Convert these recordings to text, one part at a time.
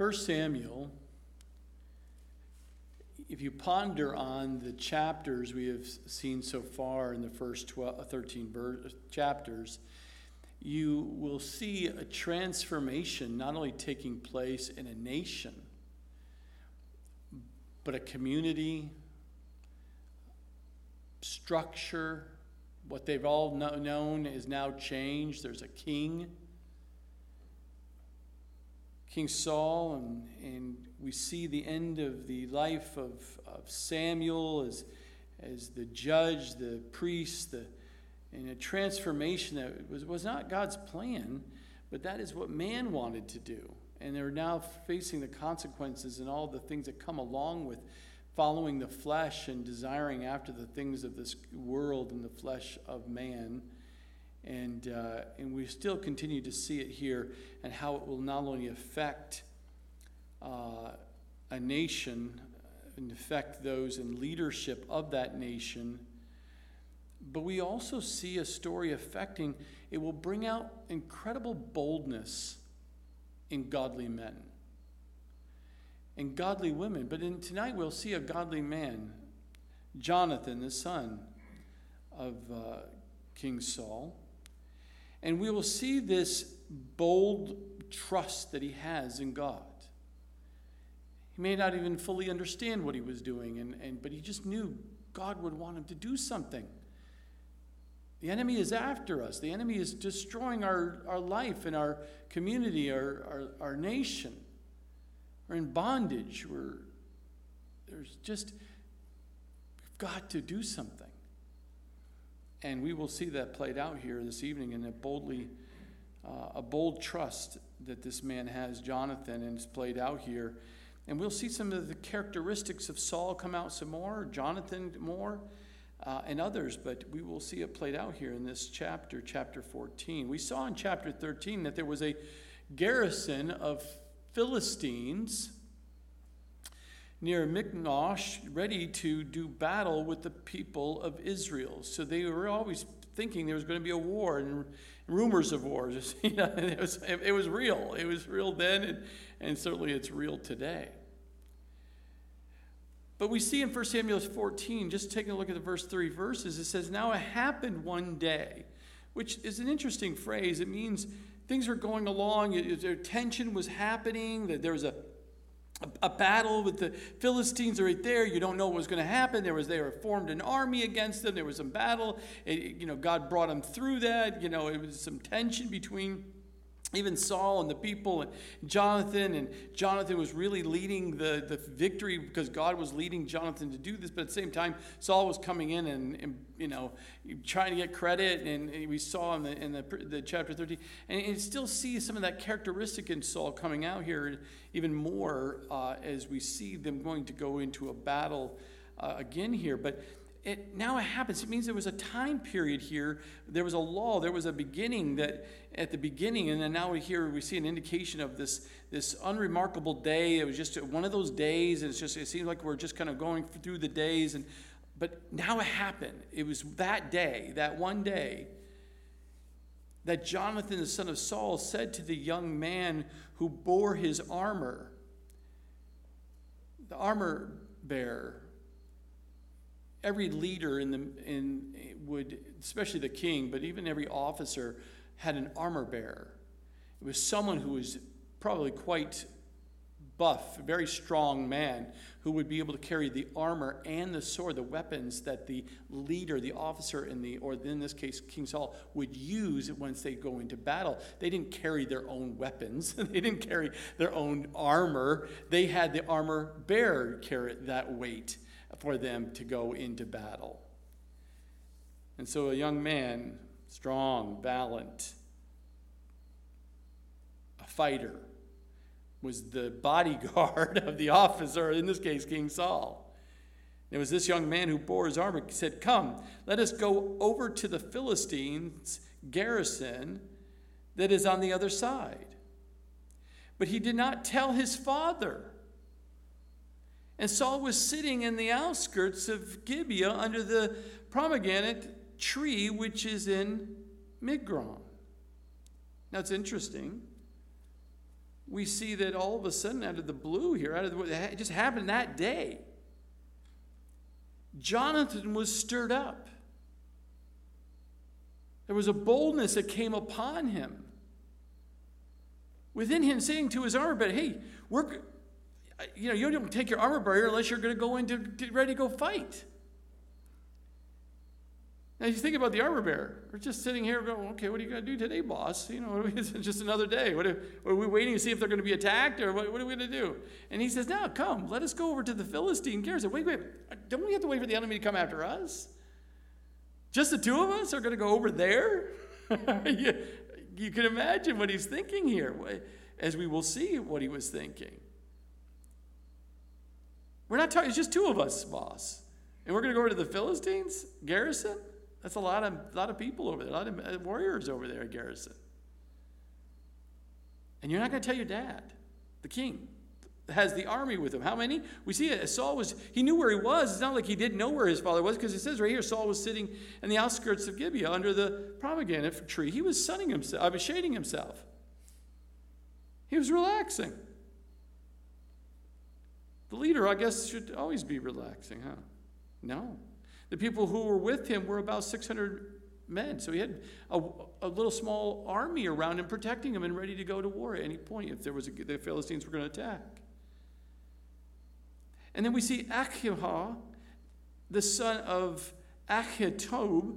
1 Samuel, if you ponder on the chapters we have seen so far in the first 12, uh, 13 ver- uh, chapters, you will see a transformation not only taking place in a nation, but a community, structure, what they've all known is now changed. There's a king, King Saul, and, and we see the end of the life of, of Samuel as, as the judge, the priest, the, and a transformation that was, was not God's plan, but that is what man wanted to do. And they're now facing the consequences and all the things that come along with following the flesh and desiring after the things of this world and the flesh of man. And, uh, and we still continue to see it here and how it will not only affect uh, a nation and affect those in leadership of that nation, but we also see a story affecting, it will bring out incredible boldness in godly men and godly women. But in, tonight we'll see a godly man, Jonathan, the son of uh, King Saul. And we will see this bold trust that he has in God. He may not even fully understand what he was doing, and, and, but he just knew God would want him to do something. The enemy is after us. The enemy is destroying our, our life and our community, our, our, our nation. We're in bondage. We're, there's just, we've got to do something. And we will see that played out here this evening in a boldly, uh, a bold trust that this man has, Jonathan, and it's played out here. And we'll see some of the characteristics of Saul come out some more, Jonathan more uh, and others, but we will see it played out here in this chapter, chapter 14. We saw in chapter 13 that there was a garrison of Philistines near Michmash ready to do battle with the people of Israel. So they were always thinking there was going to be a war and rumors of wars. you know, it, was, it was real. It was real then, and, and certainly it's real today. But we see in 1 Samuel 14, just taking a look at the verse 3 verses, it says, Now it happened one day, which is an interesting phrase. It means things were going along, tension was happening, that there was a a battle with the Philistines right there. You don't know what was going to happen. There was they were formed an army against them. There was some battle. It, you know, God brought them through that. You know, it was some tension between even Saul and the people and Jonathan and Jonathan was really leading the, the victory because God was leading Jonathan to do this but at the same time Saul was coming in and, and you know trying to get credit and we saw in the in the, the chapter 13 and you still see some of that characteristic in Saul coming out here even more uh, as we see them going to go into a battle uh, again here but it now it happens. It means there was a time period here. There was a law. There was a beginning that at the beginning, and then now we hear we see an indication of this this unremarkable day. It was just one of those days, and it's just it seems like we're just kind of going through the days. And but now it happened. It was that day, that one day, that Jonathan, the son of Saul, said to the young man who bore his armor, the armor bearer every leader in the in would especially the king but even every officer had an armor bearer. It was someone who was probably quite buff a very strong man who would be able to carry the armor and the sword the weapons that the leader the officer in the or in this case king saul would use once they go into battle. They didn't carry their own weapons. They didn't carry their own armor. They had the armor bearer carry that weight for them to go into battle. And so a young man, strong, valiant, a fighter, was the bodyguard of the officer, in this case, King Saul. And It was this young man who bore his armor, he said, Come, let us go over to the Philistines' garrison that is on the other side. But he did not tell his father and Saul was sitting in the outskirts of Gibeah under the pomegranate tree, which is in Migron. Now it's interesting. we see that all of a sudden, out of the blue here, out of the, it just happened that day. Jonathan was stirred up. There was a boldness that came upon him. Within him, saying to his armor but "Hey, we're, you know, you don't take your armor bearer unless you're going to go in into ready to go fight." Now you think about the armor bearer. We're just sitting here going, okay, what are you going to do today, boss? You know, it's just another day. What are, are, we waiting to see if they're going to be attacked or what, what are we going to do? And he says, now come, let us go over to the Philistine garrison. Wait, wait, don't we have to wait for the enemy to come after us? Just the two of us are going to go over there? you, you can imagine what he's thinking here, as we will see what he was thinking. We're not talking, it's just two of us, boss. And we're going to go over to the Philistines garrison? That's a lot of, lot of people over there, a lot of uh, warriors over there at Garrison. And you're not going to tell your dad, the king, has the army with him. How many? We see it. Saul was, he knew where he was. It's not like he didn't know where his father was, because it says right here Saul was sitting in the outskirts of Gibeah under the pomegranate tree. He was sunning himself, I was shading himself. He was relaxing. The leader, I guess, should always be relaxing, huh? No. The people who were with him were about 600 men. So he had a, a little small army around him protecting him and ready to go to war at any point if there was a, the Philistines were going to attack. And then we see Ahijah, the son of Ahitub,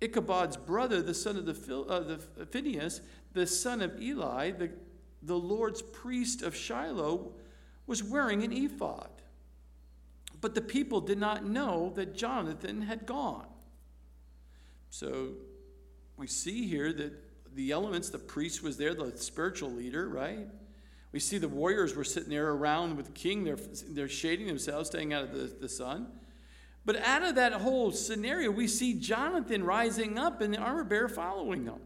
Ichabod's brother, the son of the, uh, the Phinehas, the son of Eli, the, the Lord's priest of Shiloh, was wearing an ephod. But the people did not know that Jonathan had gone. So we see here that the elements, the priest was there, the spiritual leader, right? We see the warriors were sitting there around with the king. They're, they're shading themselves, staying out of the, the sun. But out of that whole scenario, we see Jonathan rising up and the armor bearer following them.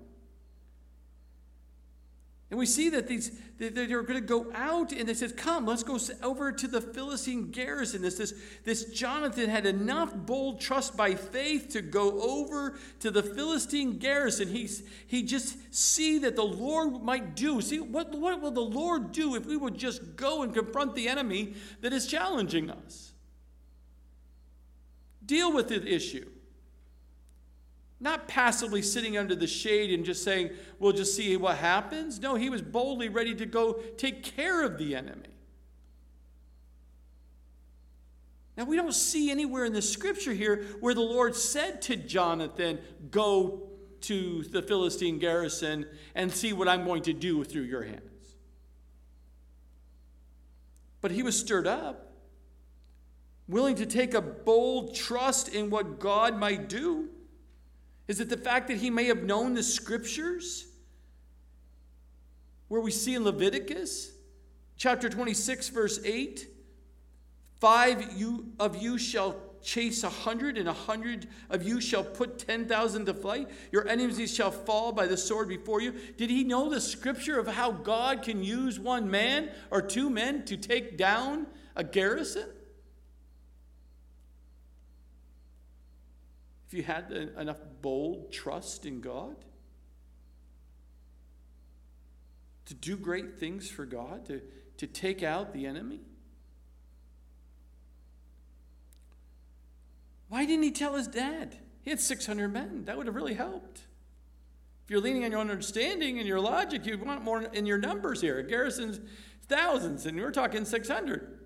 And we see that these they're going to go out and they says, Come, let's go over to the Philistine garrison. This, this, this Jonathan had enough bold trust by faith to go over to the Philistine garrison. He's, he just see that the Lord might do. See, what, what will the Lord do if we would just go and confront the enemy that is challenging us? Deal with the issue. Not passively sitting under the shade and just saying, we'll just see what happens. No, he was boldly ready to go take care of the enemy. Now, we don't see anywhere in the scripture here where the Lord said to Jonathan, Go to the Philistine garrison and see what I'm going to do through your hands. But he was stirred up, willing to take a bold trust in what God might do. Is it the fact that he may have known the scriptures? Where we see in Leviticus chapter 26, verse 8 Five you, of you shall chase a hundred, and a hundred of you shall put ten thousand to flight. Your enemies shall fall by the sword before you. Did he know the scripture of how God can use one man or two men to take down a garrison? If you had enough bold trust in God to do great things for God, to, to take out the enemy? Why didn't he tell his dad? He had 600 men. That would have really helped. If you're leaning on your own understanding and your logic, you want more in your numbers here. Garrison's thousands, and we're talking 600.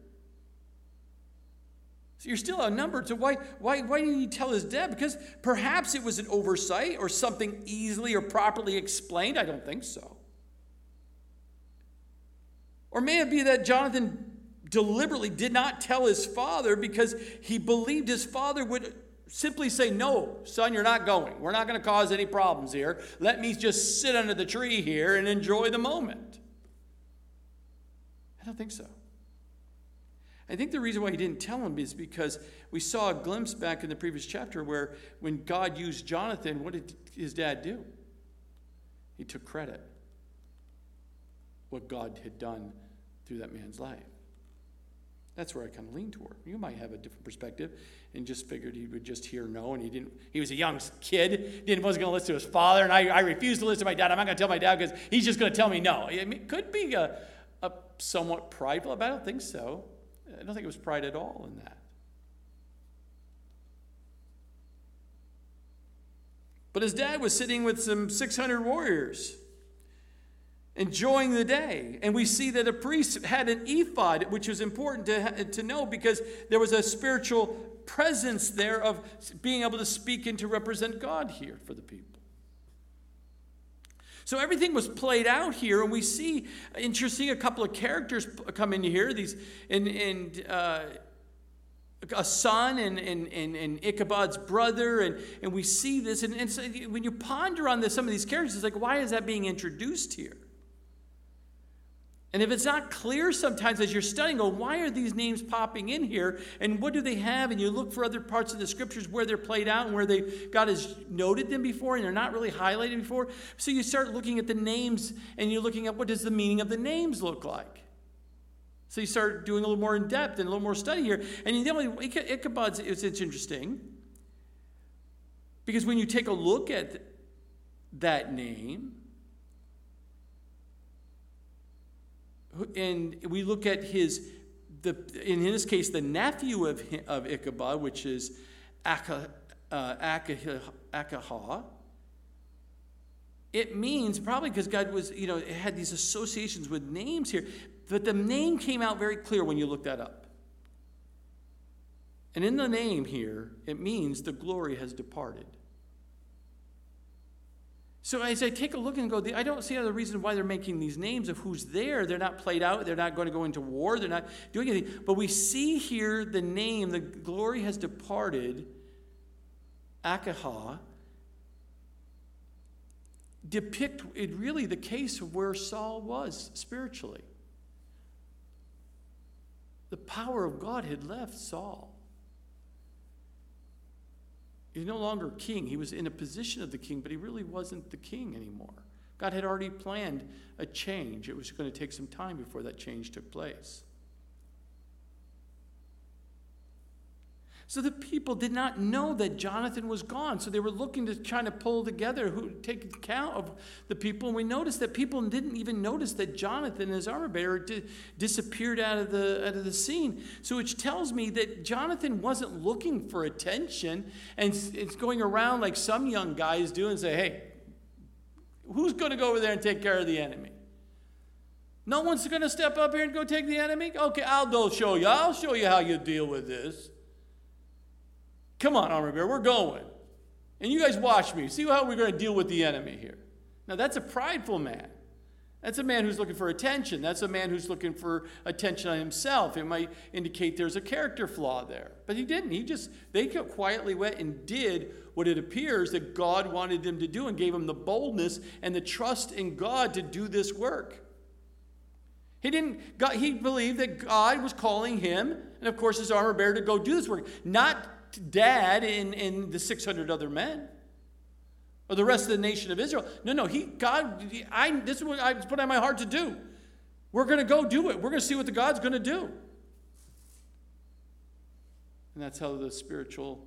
So you're still outnumbered. So why, why, why didn't he tell his dad? Because perhaps it was an oversight or something easily or properly explained. I don't think so. Or may it be that Jonathan deliberately did not tell his father because he believed his father would simply say, No, son, you're not going. We're not going to cause any problems here. Let me just sit under the tree here and enjoy the moment. I don't think so. I think the reason why he didn't tell him is because we saw a glimpse back in the previous chapter where when God used Jonathan, what did his dad do? He took credit what God had done through that man's life. That's where I kind of lean toward. You might have a different perspective and just figured he would just hear no, and he didn't. He was a young kid, didn't wasn't to listen to his father, and I, I refused to listen to my dad. I'm not going to tell my dad because he's just going to tell me no. I mean, it could be a, a somewhat prideful, but I don't think so. I don't think it was pride at all in that. But his dad was sitting with some 600 warriors enjoying the day. And we see that a priest had an ephod, which was important to, to know because there was a spiritual presence there of being able to speak and to represent God here for the people. So everything was played out here, and we see interesting a couple of characters come into here. These and and uh, a son and, and, and, and Ichabod's brother, and, and we see this. And, and so when you ponder on this, some of these characters, it's like, why is that being introduced here? And if it's not clear sometimes as you're studying, oh, why are these names popping in here? And what do they have? And you look for other parts of the scriptures where they're played out and where they God has noted them before and they're not really highlighted before. So you start looking at the names and you're looking at what does the meaning of the names look like. So you start doing a little more in depth and a little more study here. And you know, Ichabod's it's, it's interesting because when you take a look at that name, and we look at his, the, in his case, the nephew of, of Ichabod, which is Akah, uh. It means, probably because God was, you know, had these associations with names here, but the name came out very clear when you look that up. And in the name here, it means the glory has departed. So as I take a look and go, I don't see other reason why they're making these names of who's there. They're not played out. They're not going to go into war. They're not doing anything. But we see here the name, the glory has departed, Akahah, depict it really the case of where Saul was spiritually. The power of God had left Saul. He's no longer king. He was in a position of the king, but he really wasn't the king anymore. God had already planned a change. It was going to take some time before that change took place. So the people did not know that Jonathan was gone. So they were looking to try to pull together who take account of the people. And we noticed that people didn't even notice that Jonathan his armor bearer di- disappeared out of the out of the scene. So which tells me that Jonathan wasn't looking for attention and it's going around like some young guys do and say, "Hey, who's going to go over there and take care of the enemy?" No one's going to step up here and go take the enemy? Okay, I'll go show you. I'll show you how you deal with this. Come on, armor bearer, we're going. And you guys watch me. See how we're going to deal with the enemy here. Now, that's a prideful man. That's a man who's looking for attention. That's a man who's looking for attention on himself. It might indicate there's a character flaw there. But he didn't. He just, they quietly went and did what it appears that God wanted them to do and gave them the boldness and the trust in God to do this work. He didn't, God, he believed that God was calling him, and of course his armor bearer, to go do this work. Not dad and, and the 600 other men or the rest of the nation of Israel. No, no, he, God, I, this is what I put on my heart to do. We're going to go do it. We're going to see what the God's going to do. And that's how the spiritual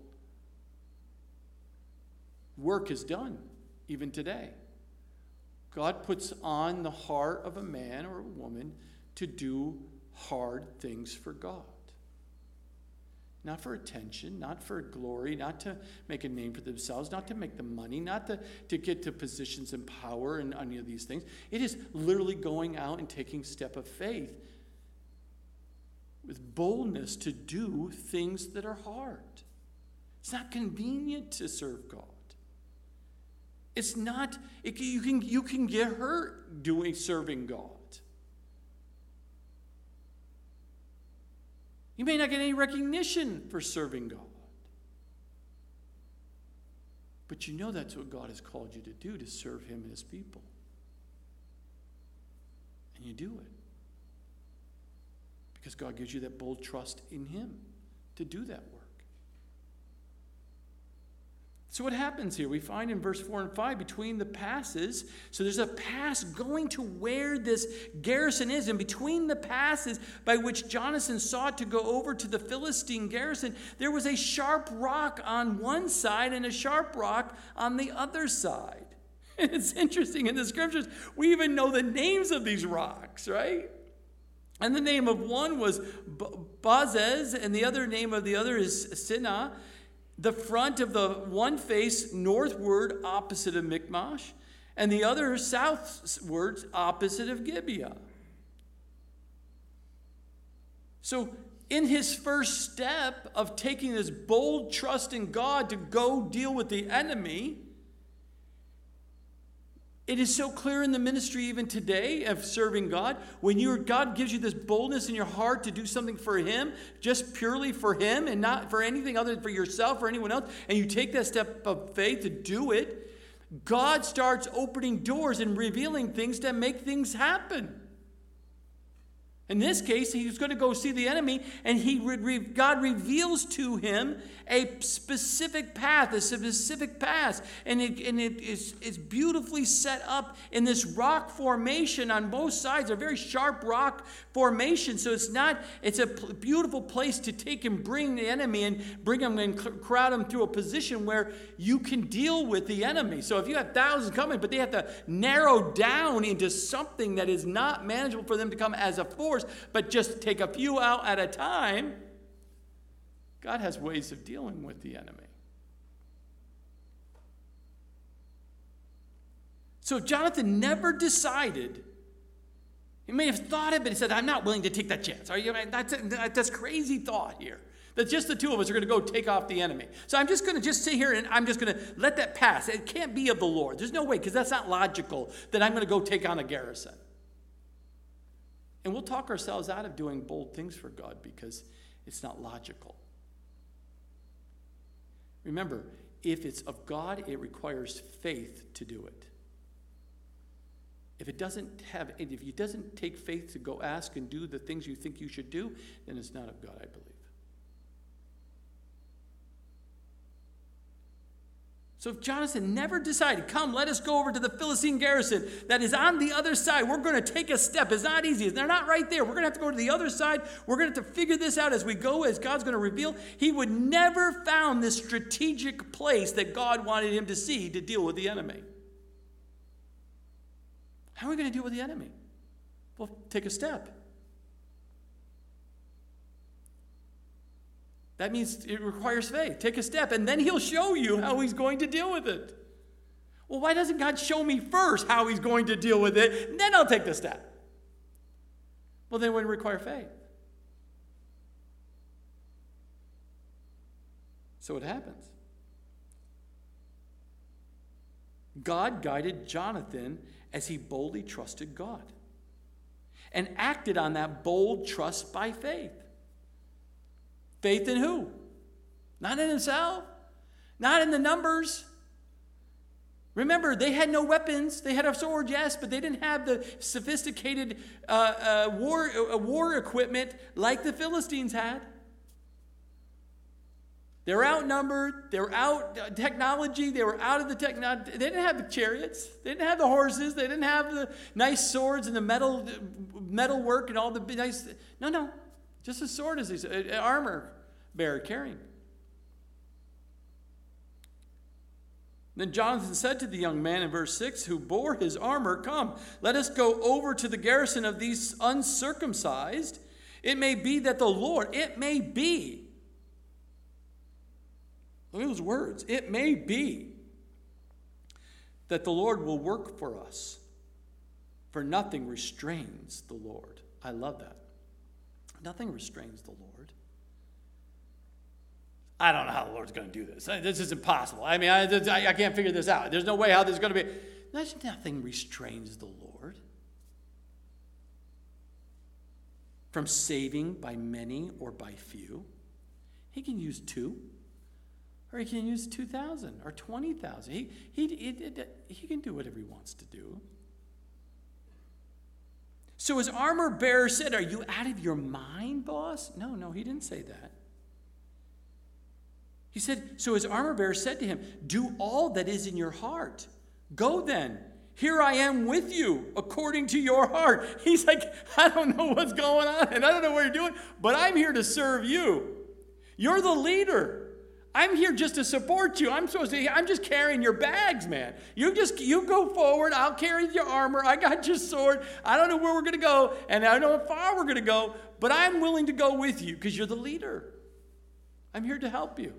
work is done, even today. God puts on the heart of a man or a woman to do hard things for God. Not for attention, not for glory, not to make a name for themselves, not to make the money, not to, to get to positions and power and any of these things. It is literally going out and taking step of faith with boldness to do things that are hard. It's not convenient to serve God. It's not, it, you, can, you can get hurt doing serving God. You may not get any recognition for serving God. But you know that's what God has called you to do to serve Him and His people. And you do it. Because God gives you that bold trust in Him to do that work. So, what happens here? We find in verse 4 and 5 between the passes. So, there's a pass going to where this garrison is. And between the passes by which Jonathan sought to go over to the Philistine garrison, there was a sharp rock on one side and a sharp rock on the other side. It's interesting in the scriptures, we even know the names of these rocks, right? And the name of one was Bozez, and the other name of the other is Seneh the front of the one face northward opposite of Michmash, and the other southward opposite of Gibeah. So, in his first step of taking this bold trust in God to go deal with the enemy, it is so clear in the ministry even today of serving God. When you God gives you this boldness in your heart to do something for Him, just purely for Him and not for anything other than for yourself or anyone else, and you take that step of faith to do it, God starts opening doors and revealing things that make things happen. In this case, he's going to go see the enemy, and he, God reveals to him a specific path, a specific path. And it, and it is it's beautifully set up in this rock formation on both sides, a very sharp rock formation. So it's not, it's a beautiful place to take and bring the enemy and bring him and crowd him through a position where you can deal with the enemy. So if you have thousands coming, but they have to narrow down into something that is not manageable for them to come as a force but just take a few out at a time, God has ways of dealing with the enemy. So Jonathan never decided. He may have thought it, but he said, I'm not willing to take that chance. Are you, that's, that's crazy thought here. That just the two of us are going to go take off the enemy. So I'm just going to just sit here and I'm just going to let that pass. It can't be of the Lord. There's no way, because that's not logical that I'm going to go take on a garrison. And we'll talk ourselves out of doing bold things for God because it's not logical. Remember, if it's of God, it requires faith to do it. If it doesn't have, if it doesn't take faith to go ask and do the things you think you should do, then it's not of God, I believe. So if Jonathan never decided, come, let us go over to the Philistine garrison that is on the other side, we're going to take a step. It's not easy. They're not right there. We're going to have to go to the other side. We're going to have to figure this out as we go, as God's going to reveal. He would never found this strategic place that God wanted him to see to deal with the enemy. How are we going to deal with the enemy? Well, take a step. That means it requires faith. Take a step, and then He'll show you how He's going to deal with it. Well, why doesn't God show me first how He's going to deal with it? And then I'll take the step. Well, then it would require faith. So it happens. God guided Jonathan as he boldly trusted God and acted on that bold trust by faith. Faith in who? Not in himself, not in the numbers. Remember, they had no weapons. They had a sword, yes, but they didn't have the sophisticated uh, uh, war, uh, war equipment like the Philistines had. They were outnumbered. They were out uh, technology. They were out of the technology. They didn't have the chariots. They didn't have the horses. They didn't have the nice swords and the metal metal work and all the nice. No, no. Just a sword, as he said, armor bearer carrying. Then Jonathan said to the young man in verse 6, who bore his armor, Come, let us go over to the garrison of these uncircumcised. It may be that the Lord, it may be. Look at those words. It may be that the Lord will work for us, for nothing restrains the Lord. I love that. Nothing restrains the Lord. I don't know how the Lord's going to do this. This is impossible. I mean, I, I can't figure this out. There's no way how this is going to be. There's nothing restrains the Lord from saving by many or by few. He can use two, or he can use 2,000 or 20,000. He, he, he, he can do whatever he wants to do. So his armor bearer said, Are you out of your mind, boss? No, no, he didn't say that. He said, So his armor bearer said to him, Do all that is in your heart. Go then. Here I am with you according to your heart. He's like, I don't know what's going on and I don't know what you're doing, but I'm here to serve you. You're the leader. I'm here just to support you. I'm supposed to, I'm just carrying your bags, man. You just, you go forward. I'll carry your armor. I got your sword. I don't know where we're going to go, and I don't know how far we're going to go, but I'm willing to go with you because you're the leader. I'm here to help you,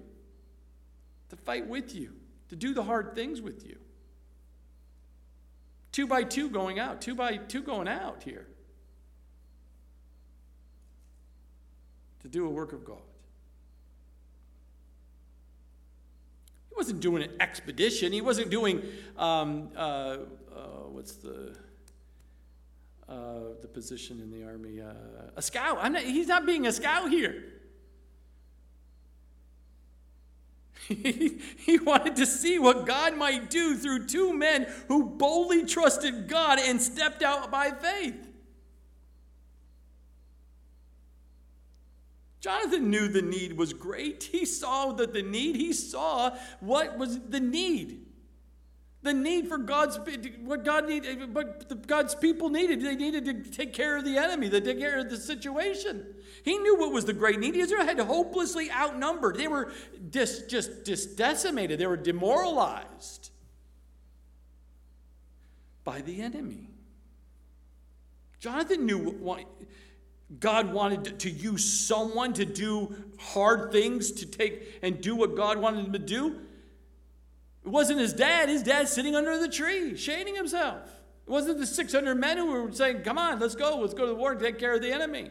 to fight with you, to do the hard things with you. Two by two going out, two by two going out here to do a work of God. He wasn't doing an expedition. He wasn't doing um, uh, uh, what's the uh, the position in the army? Uh, a scout. I'm Not, he's not being a scout here. he wanted to see what God might do through two men who boldly trusted God and stepped out by faith. Jonathan knew the need was great. He saw that the need, he saw what was the need. The need for God's what God needed, what God's people needed. They needed to take care of the enemy, to take care of the situation. He knew what was the great need. Israel had hopelessly outnumbered. They were just, just, just decimated. They were demoralized by the enemy. Jonathan knew what God wanted to use someone to do hard things, to take and do what God wanted him to do. It wasn't his dad. His dad's sitting under the tree, shading himself. It wasn't the 600 men who were saying, Come on, let's go. Let's go to the war and take care of the enemy.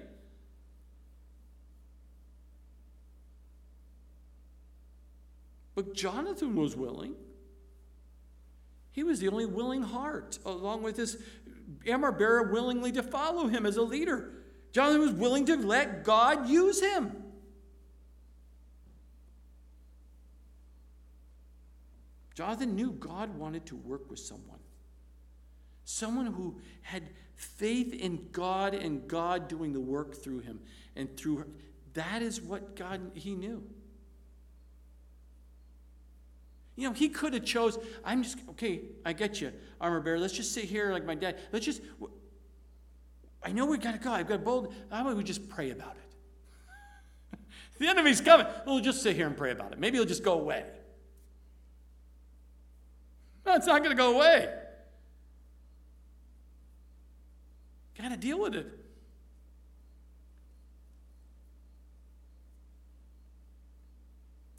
But Jonathan was willing. He was the only willing heart, along with his armor bearer willingly to follow him as a leader. Jonathan was willing to let God use him. Jonathan knew God wanted to work with someone. Someone who had faith in God and God doing the work through him and through her. That is what God he knew. You know, he could have chose, I'm just, okay, I get you, armor bearer. Let's just sit here like my dad. Let's just, I know we got to go. I've got bold. How about we just pray about it? the enemy's coming. We'll just sit here and pray about it. Maybe it'll just go away. No, it's not going to go away. Got to deal with it.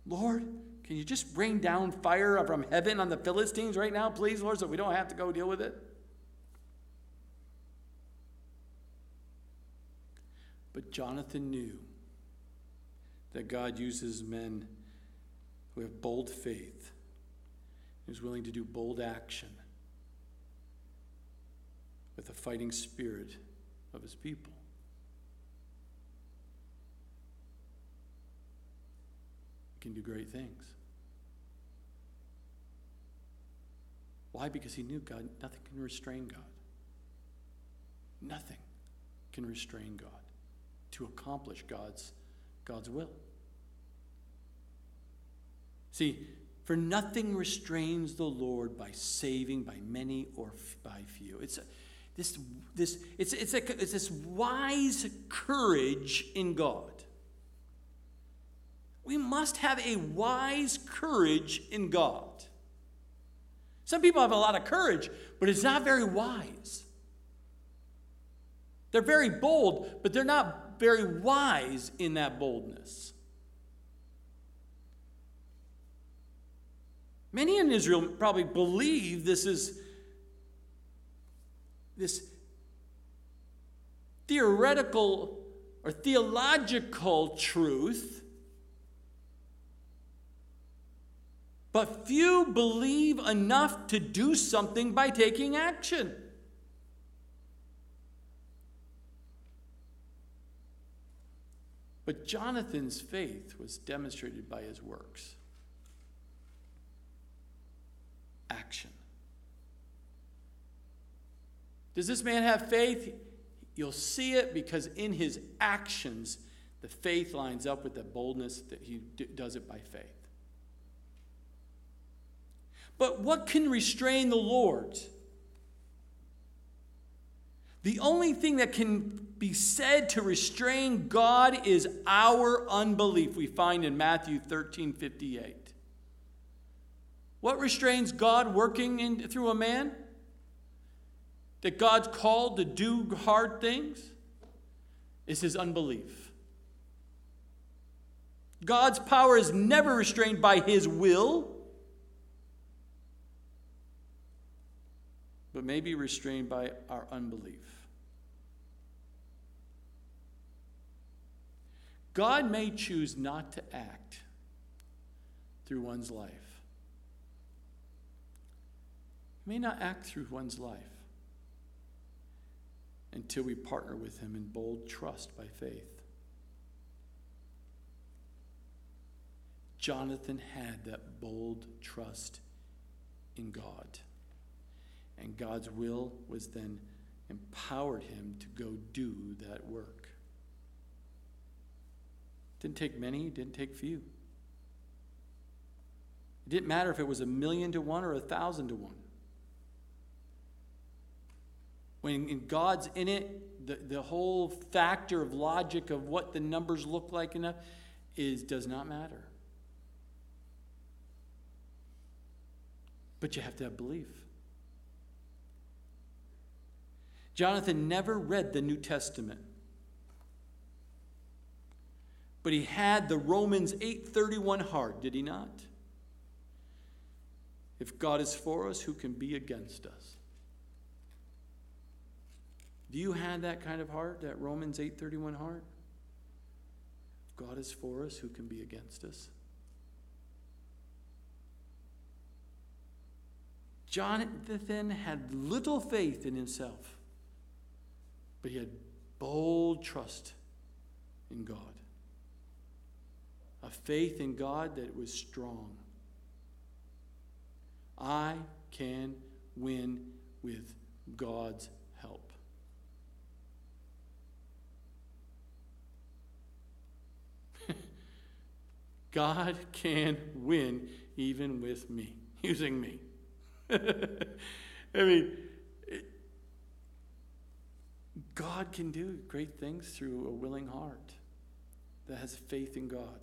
Lord, can you just rain down fire from heaven on the Philistines right now, please, Lord, so we don't have to go deal with it? But Jonathan knew that God uses men who have bold faith, who's willing to do bold action with the fighting spirit of his people. He can do great things. Why? Because he knew God, nothing can restrain God. Nothing can restrain God to accomplish God's, God's will. See, for nothing restrains the Lord by saving by many or by few. It's a, this, this, it's, it's, a, it's this wise courage in God. We must have a wise courage in God. Some people have a lot of courage, but it's not very wise. They're very bold, but they're not very wise in that boldness. Many in Israel probably believe this is this theoretical or theological truth, but few believe enough to do something by taking action. But Jonathan's faith was demonstrated by his works. Action. Does this man have faith? You'll see it because in his actions, the faith lines up with the boldness that he does it by faith. But what can restrain the Lord? The only thing that can be said to restrain God is our unbelief, we find in Matthew 13 58. What restrains God working in, through a man? That God's called to do hard things? Is his unbelief. God's power is never restrained by his will, but may be restrained by our unbelief. God may choose not to act through one's life. He may not act through one's life until we partner with Him in bold trust by faith. Jonathan had that bold trust in God. And God's will was then empowered him to go do that work. Didn't take many, didn't take few. It didn't matter if it was a million to one or a thousand to one. When God's in it, the, the whole factor of logic of what the numbers look like enough is does not matter. But you have to have belief. Jonathan never read the New Testament. But he had the Romans 8:31 heart, did he not? If God is for us, who can be against us? Do you have that kind of heart, that Romans 8:31 heart? If God is for us, who can be against us? Jonathan had little faith in himself, but he had bold trust in God. A faith in God that was strong. I can win with God's help. God can win even with me, using me. I mean, God can do great things through a willing heart that has faith in God.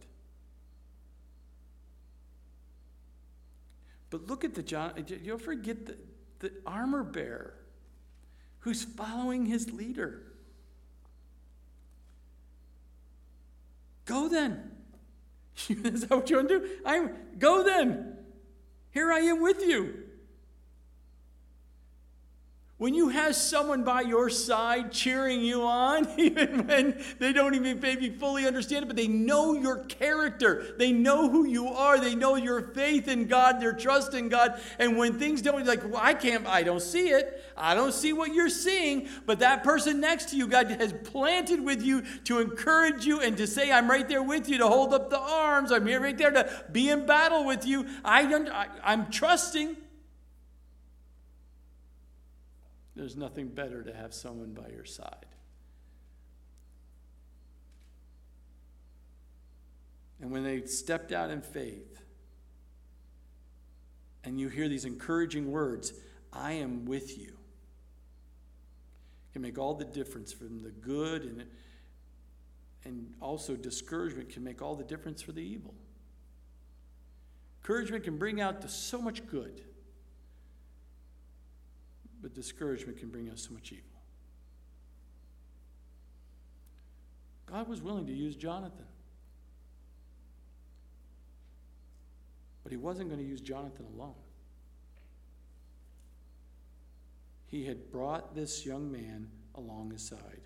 But look at the John, you'll forget the, the armor bearer who's following his leader. Go then. Is that what you want to do? I'm go then. Here I am with you. When you have someone by your side cheering you on, even when they don't even maybe fully understand it, but they know your character, they know who you are, they know your faith in God, their trust in God. And when things don't, like, well, I can't, I don't see it, I don't see what you're seeing, but that person next to you, God has planted with you to encourage you and to say, I'm right there with you, to hold up the arms, I'm here right there to be in battle with you. I, I'm trusting. There's nothing better to have someone by your side. And when they stepped out in faith, and you hear these encouraging words, I am with you, can make all the difference from the good and, and also discouragement can make all the difference for the evil. Encouragement can bring out the, so much good but discouragement can bring us so much evil. God was willing to use Jonathan. But he wasn't going to use Jonathan alone. He had brought this young man along his side.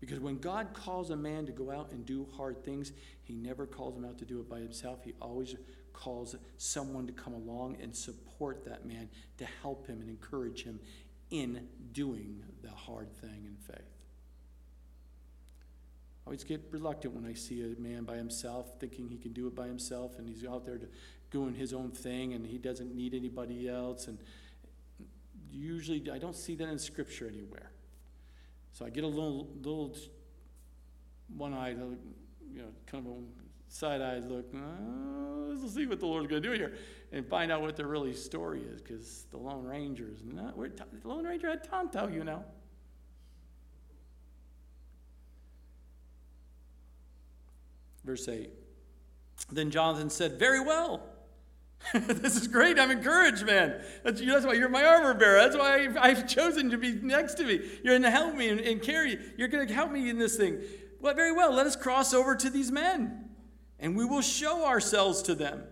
Because when God calls a man to go out and do hard things, he never calls him out to do it by himself. He always calls someone to come along and support that man to help him and encourage him in doing the hard thing in faith. I always get reluctant when I see a man by himself thinking he can do it by himself and he's out there doing his own thing and he doesn't need anybody else. And usually I don't see that in Scripture anywhere. So I get a little, little one-eyed, you know, kind of a side eyed look. Oh, let's see what the Lord's going to do here and find out what the really story is because the Lone Ranger is not. The Lone Ranger had Tonto, you know. Verse 8. Then Jonathan said, Very well. this is great. I'm encouraged, man. That's, that's, why you're my armor bearer. That's why I've, I've chosen to be next to me. You're going to help me and, and carry. You're going to help me in this thing. Well, very well. Let us cross over to these men, and we will show ourselves to them.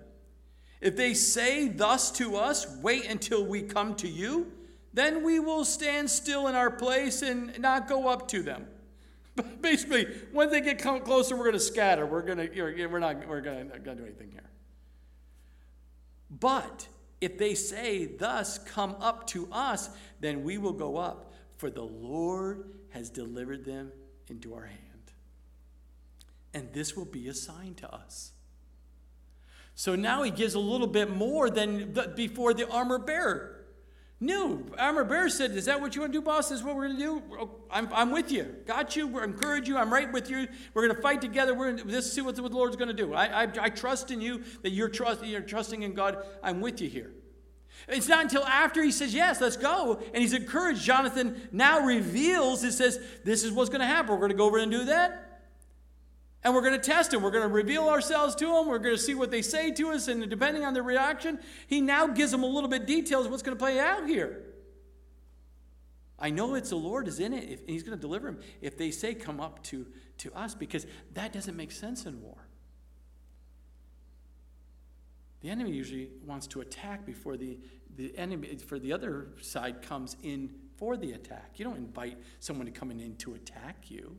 If they say thus to us, Wait until we come to you, then we will stand still in our place and not go up to them. Basically, when they get closer, we're going to scatter. We're going to, we're not, we're going to do anything here. But if they say, Thus, come up to us, then we will go up, for the Lord has delivered them into our hand. And this will be a sign to us. So now he gives a little bit more than before the armor bearer. No, Armor bearer said, Is that what you want to do, boss? This is what we're going to do? Oh, I'm, I'm with you. Got you. We're encourage you. I'm right with you. We're going to fight together. We're going to see what the, what the Lord's going to do. I, I, I trust in you that you're, trust, you're trusting in God. I'm with you here. It's not until after he says, Yes, let's go, and he's encouraged. Jonathan now reveals, it says, This is what's going to happen. We're going to go over and do that. And we're going to test him. We're going to reveal ourselves to him. We're going to see what they say to us. And depending on their reaction, he now gives them a little bit details what's going to play out here. I know it's the Lord is in it. If, he's going to deliver him. If they say, come up to, to us, because that doesn't make sense in war. The enemy usually wants to attack before the, the enemy for the other side comes in for the attack. You don't invite someone to come in to attack you.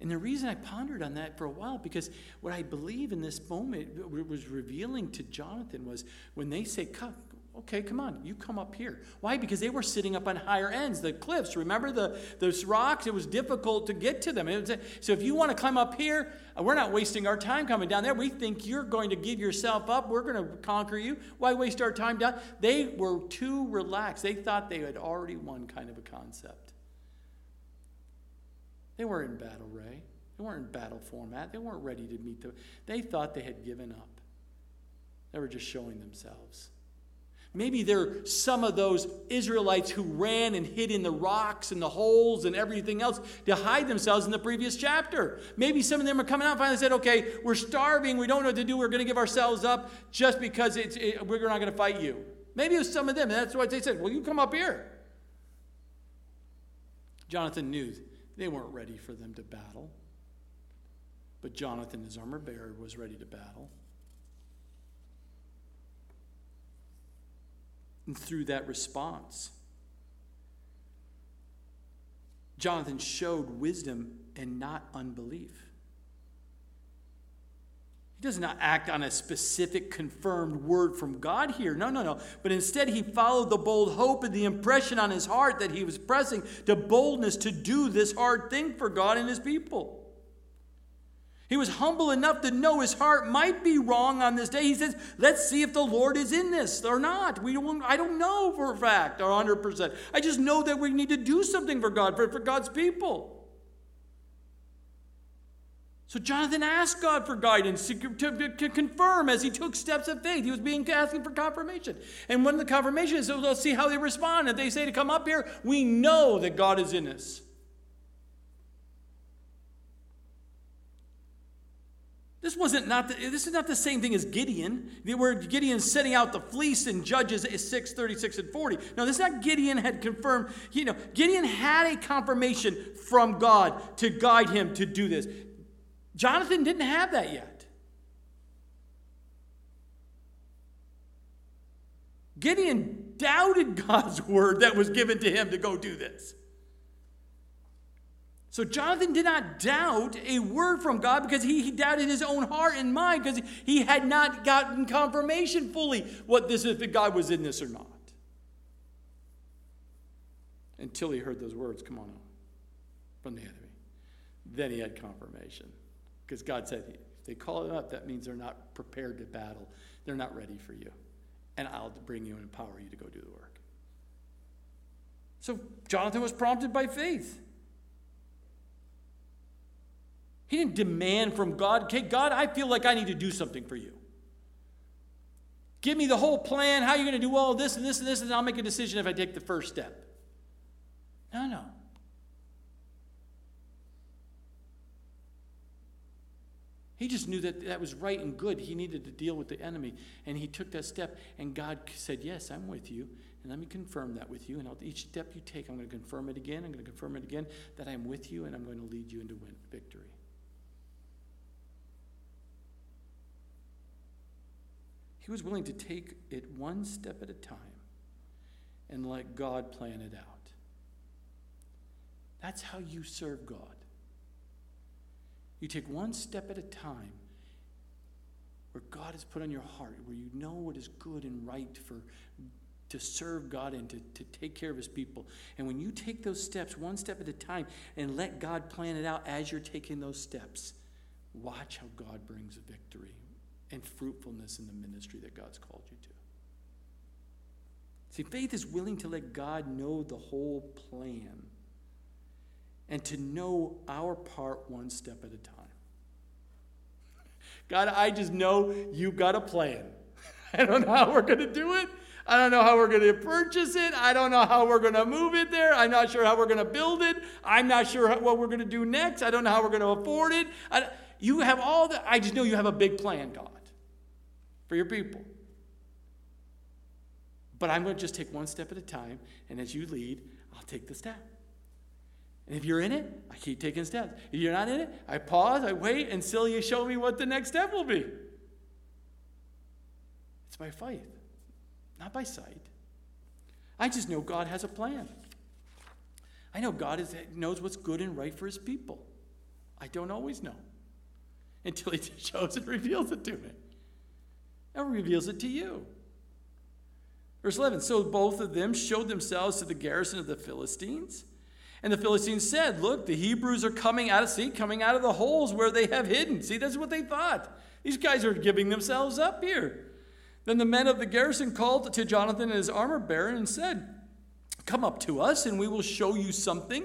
And the reason I pondered on that for a while, because what I believe in this moment was revealing to Jonathan was when they say, come, okay, come on, you come up here. Why? Because they were sitting up on higher ends, the cliffs. Remember the those rocks? It was difficult to get to them. Was, so if you want to climb up here, uh, we're not wasting our time coming down there. We think you're going to give yourself up. We're going to conquer you. Why waste our time down? They were too relaxed. They thought they had already won kind of a concept. They weren't in battle ray. They weren't in battle format. They weren't ready to meet the. They thought they had given up. They were just showing themselves. Maybe they're some of those Israelites who ran and hid in the rocks and the holes and everything else to hide themselves in the previous chapter. Maybe some of them are coming out and finally said, okay, we're starving. We don't know what to do. We're going to give ourselves up just because it's, it, we're not going to fight you. Maybe it was some of them. That's what they said. Well, you come up here. Jonathan knew they weren't ready for them to battle. But Jonathan, his armor bearer, was ready to battle. And through that response, Jonathan showed wisdom and not unbelief. He does not act on a specific confirmed word from God here. No, no, no. But instead, he followed the bold hope and the impression on his heart that he was pressing to boldness to do this hard thing for God and his people. He was humble enough to know his heart might be wrong on this day. He says, Let's see if the Lord is in this or not. We don't, I don't know for a fact or 100%. I just know that we need to do something for God, for, for God's people. So Jonathan asked God for guidance to, to, to, confirm as he took steps of faith. He was being asking for confirmation. And when the confirmation is, let's see how they respond. If they say to come up here, we know that God is in us. This wasn't not the, this is not the same thing as Gideon. Where Gideon setting out the fleece in Judges 6, 36, and 40. No, this is not Gideon had confirmed. You know, Gideon had a confirmation from God to guide him to do this. Jonathan didn't have that yet. Gideon doubted God's word that was given to him to go do this. So Jonathan did not doubt a word from God because he, he doubted his own heart and mind because he had not gotten confirmation fully what this if God was in this or not. Until he heard those words, come on, from the enemy. Then he had confirmation. Because God said, if they call them up, that means they're not prepared to battle. They're not ready for you. And I'll bring you and empower you to go do the work. So Jonathan was prompted by faith. He didn't demand from God, okay, God, I feel like I need to do something for you. Give me the whole plan, how you're going to do all this and this and this, and I'll make a decision if I take the first step. No, no. He just knew that that was right and good. He needed to deal with the enemy. And he took that step, and God said, Yes, I'm with you. And let me confirm that with you. And each step you take, I'm going to confirm it again. I'm going to confirm it again that I'm with you, and I'm going to lead you into win- victory. He was willing to take it one step at a time and let God plan it out. That's how you serve God. You take one step at a time where God has put on your heart, where you know what is good and right for to serve God and to, to take care of his people. And when you take those steps one step at a time and let God plan it out as you're taking those steps, watch how God brings a victory and fruitfulness in the ministry that God's called you to. See, faith is willing to let God know the whole plan and to know our part one step at a time. God, I just know you've got a plan. I don't know how we're going to do it. I don't know how we're going to purchase it. I don't know how we're going to move it there. I'm not sure how we're going to build it. I'm not sure what we're going to do next. I don't know how we're going to afford it. I, you have all that. I just know you have a big plan, God, for your people. But I'm going to just take one step at a time, and as you lead, I'll take the step. And if you're in it, I keep taking steps. If you're not in it, I pause, I wait until you show me what the next step will be. It's by faith, not by sight. I just know God has a plan. I know God is, knows what's good and right for his people. I don't always know until he shows and reveals it to me. And reveals it to you. Verse 11 So both of them showed themselves to the garrison of the Philistines. And the Philistines said, Look, the Hebrews are coming out of sea, coming out of the holes where they have hidden. See, that's what they thought. These guys are giving themselves up here. Then the men of the garrison called to Jonathan and his armor bearer and said, Come up to us, and we will show you something.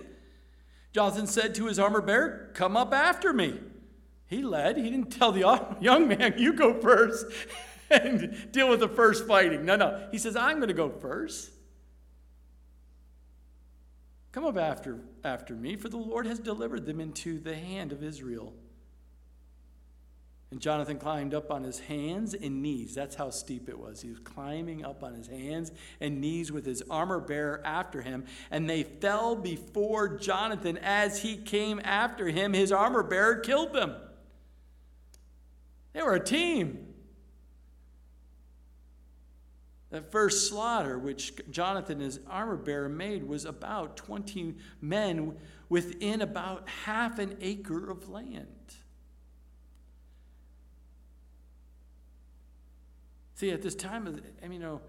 Jonathan said to his armor bearer, Come up after me. He led. He didn't tell the young man, You go first and deal with the first fighting. No, no. He says, I'm going to go first. Come up after, after me, for the Lord has delivered them into the hand of Israel. And Jonathan climbed up on his hands and knees. That's how steep it was. He was climbing up on his hands and knees with his armor bearer after him. And they fell before Jonathan as he came after him. His armor bearer killed them. They were a team. That first slaughter, which Jonathan, his armor bearer, made, was about 20 men within about half an acre of land. See, at this time, I mean, you know,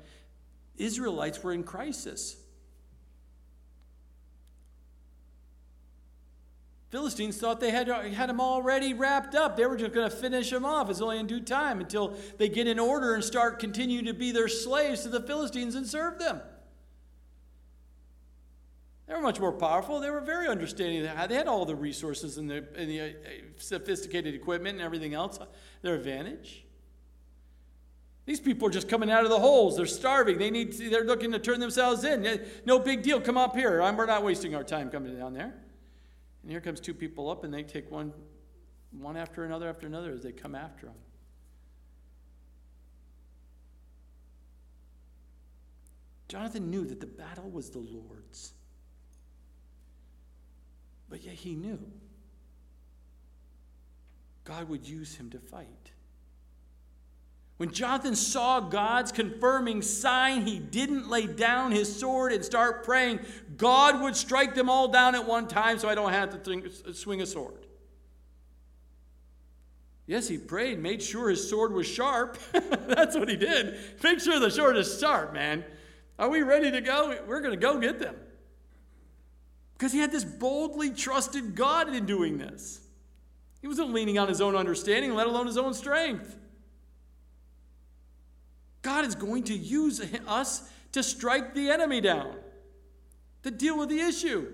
Israelites were in crisis. Philistines thought they had, had him already wrapped up. They were just going to finish him off. It's only in due time until they get in order and start continuing to be their slaves to the Philistines and serve them. They were much more powerful. They were very understanding. They had all the resources and the, and the uh, sophisticated equipment and everything else, their advantage. These people are just coming out of the holes. They're starving. They need. To, They're looking to turn themselves in. No big deal. Come up here. I'm, we're not wasting our time coming down there. And here comes two people up, and they take one, one after another after another as they come after him. Jonathan knew that the battle was the Lord's. But yet he knew God would use him to fight. When Jonathan saw God's confirming sign, he didn't lay down his sword and start praying, God would strike them all down at one time so I don't have to swing a sword. Yes, he prayed, made sure his sword was sharp. That's what he did. Make sure the sword is sharp, man. Are we ready to go? We're going to go get them. Because he had this boldly trusted God in doing this. He wasn't leaning on his own understanding, let alone his own strength. God is going to use us to strike the enemy down, to deal with the issue.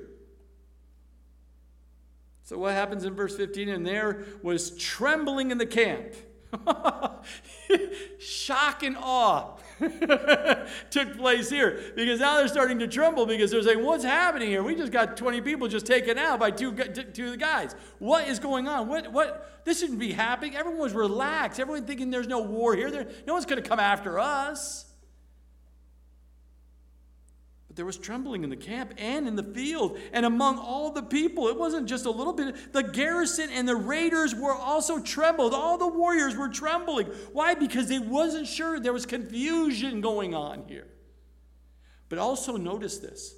So, what happens in verse 15? And there was trembling in the camp. Shock and awe took place here because now they're starting to tremble because they're saying, What's happening here? We just got 20 people just taken out by two, two guys. What is going on? What, what? This shouldn't be happening. Everyone was relaxed. Everyone thinking there's no war here. There, no one's going to come after us. There was trembling in the camp and in the field and among all the people. It wasn't just a little bit. The garrison and the raiders were also trembled. All the warriors were trembling. Why? Because they wasn't sure. There was confusion going on here. But also notice this.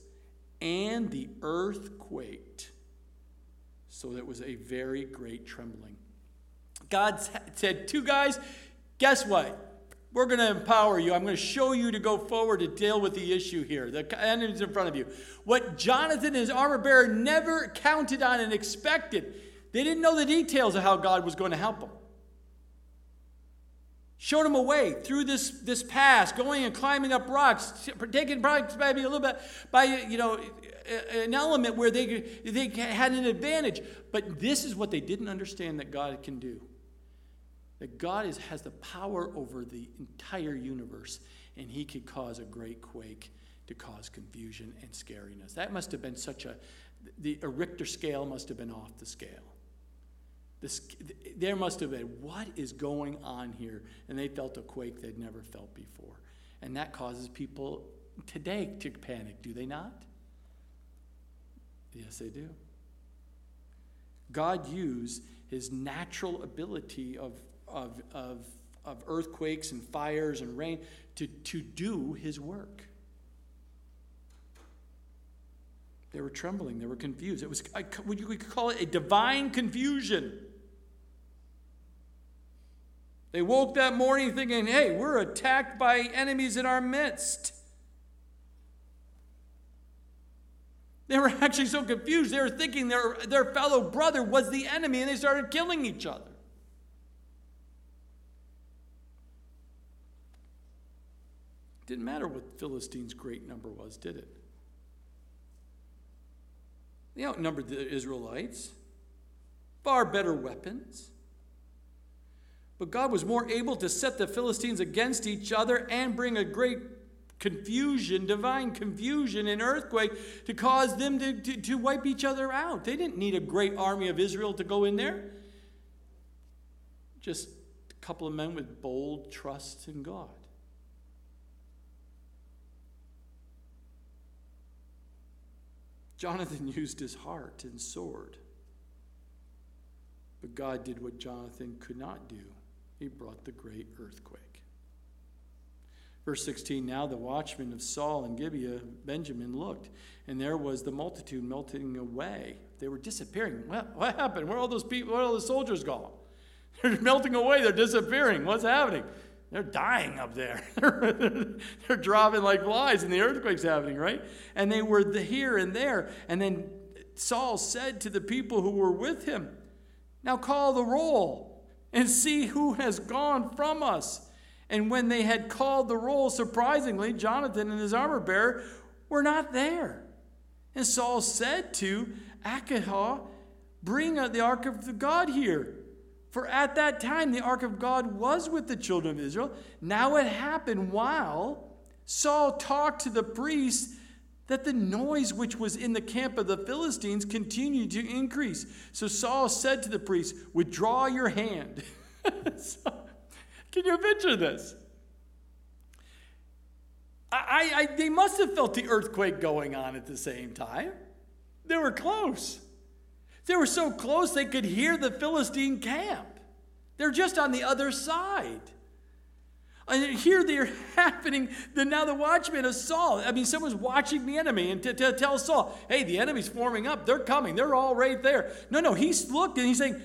And the earth quaked. So there was a very great trembling. God said, Two guys, guess what? We're going to empower you. I'm going to show you to go forward to deal with the issue here. The enemy's in front of you. What Jonathan and his armor bearer never counted on and expected, they didn't know the details of how God was going to help them. Showed them a way through this, this pass, going and climbing up rocks, taking probably maybe a little bit by you know an element where they they had an advantage. But this is what they didn't understand that God can do that God is, has the power over the entire universe, and He could cause a great quake to cause confusion and scariness. That must have been such a, the a Richter scale must have been off the scale. This, there must have been, what is going on here? And they felt a quake they'd never felt before. And that causes people today to panic, do they not? Yes, they do. God used his natural ability of of, of, of earthquakes and fires and rain to, to do his work. They were trembling, they were confused. It was, would you, we could call it a divine confusion. They woke that morning thinking, hey, we're attacked by enemies in our midst. They were actually so confused, they were thinking their, their fellow brother was the enemy, and they started killing each other. Didn't matter what Philistines' great number was, did it? They outnumbered the Israelites, far better weapons. But God was more able to set the Philistines against each other and bring a great confusion, divine confusion, and earthquake to cause them to, to, to wipe each other out. They didn't need a great army of Israel to go in there. Just a couple of men with bold trust in God. Jonathan used his heart and sword. But God did what Jonathan could not do. He brought the great earthquake. Verse 16 Now the watchmen of Saul and Gibeah, Benjamin, looked, and there was the multitude melting away. They were disappearing. What, what happened? Where are all those people? Where are all the soldiers gone? They're melting away. They're disappearing. What's happening? They're dying up there. They're dropping like flies, and the earthquake's happening, right? And they were here and there. And then Saul said to the people who were with him, Now call the roll and see who has gone from us. And when they had called the roll, surprisingly, Jonathan and his armor bearer were not there. And Saul said to Ahijah, Bring the ark of the God here. For at that time the ark of God was with the children of Israel. Now it happened while Saul talked to the priests that the noise which was in the camp of the Philistines continued to increase. So Saul said to the priests, Withdraw your hand. can you picture this? I, I, they must have felt the earthquake going on at the same time. They were close. They were so close they could hear the Philistine camp. They're just on the other side. And here they're happening. Then now the watchman of Saul. I mean, someone's watching the enemy and to, tell Saul, hey, the enemy's forming up. They're coming. They're all right there. No, no, he's looked and he's saying,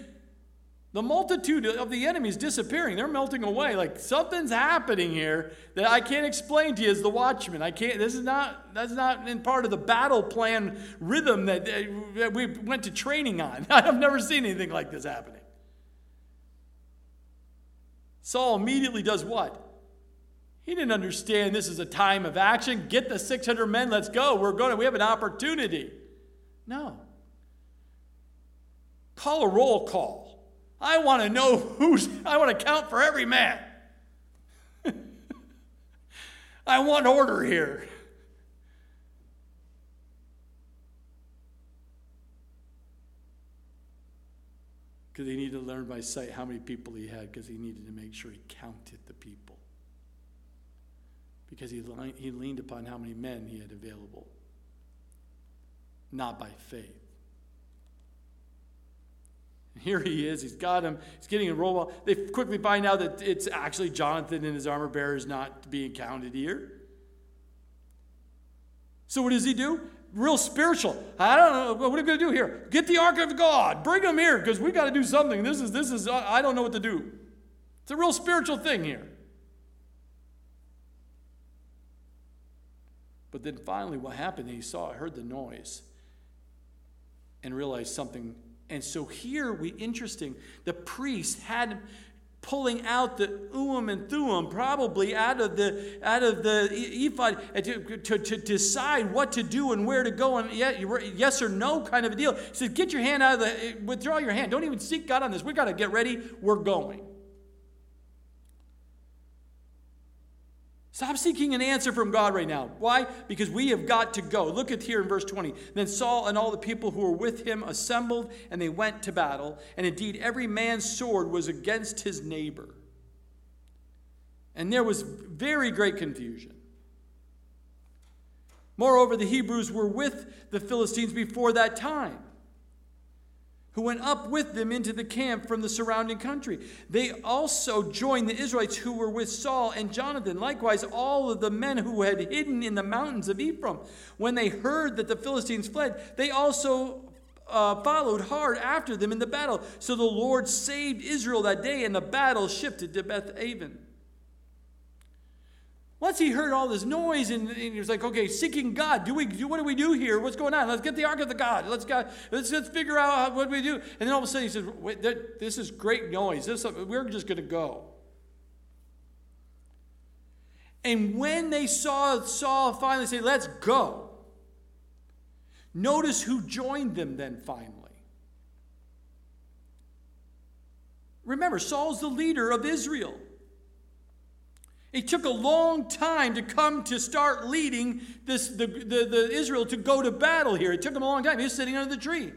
the multitude of the enemy is disappearing. They're melting away. Like something's happening here that I can't explain to you as the watchman. I can't. This is not. That's not in part of the battle plan rhythm that, that we went to training on. I've never seen anything like this happening. Saul immediately does what? He didn't understand this is a time of action. Get the 600 men. Let's go. We're going. To, we have an opportunity. No. Call a roll call. I want to know who's, I want to count for every man. I want order here. Because he needed to learn by sight how many people he had, because he needed to make sure he counted the people. Because he, he leaned upon how many men he had available, not by faith. Here he is. He's got him. He's getting a roll. Ball. They quickly find out that it's actually Jonathan and his armor bearer is not being counted here. So what does he do? Real spiritual. I don't know. What are we going to do here? Get the ark of God. Bring him here because we got to do something. This is this is. I don't know what to do. It's a real spiritual thing here. But then finally, what happened? He saw, heard the noise, and realized something and so here we interesting, the priest had pulling out the urim and thummim probably out of the out of the ephod uh, to, to, to, decide what to do and where to go and yet yes or no kind of a deal. He said, "Get your hand out of the uh, withdraw your hand. Don't even seek God on this. We got to get ready. We're going." Stop seeking an answer from God right now. Why? Because we have got to go. Look at here in verse 20. Then Saul and all the people who were with him assembled, and they went to battle. And indeed, every man's sword was against his neighbor. And there was very great confusion. Moreover, the Hebrews were with the Philistines before that time who went up with them into the camp from the surrounding country. They also joined the Israelites who were with Saul and Jonathan. Likewise, all of the men who had hidden in the mountains of Ephraim. When they heard that the Philistines fled, they also uh, followed hard after them in the battle. So the Lord saved Israel that day, and the battle shifted to Beth Aven. Once he heard all this noise and, and, he was like, okay, seeking God, do we do what do we do here? What's going on? Let's get the ark of the God. Let's go, let's, let's figure out how, what do we do. And then all of a sudden he says, Wait, this is great noise. This, we're just going to go. And when they saw Saul finally say, let's go, notice who joined them then finally. Remember, Saul's the leader of Israel. It took a long time to come to start leading this, the, the, the Israel to go to battle here. It took him a long time. He was sitting under the tree.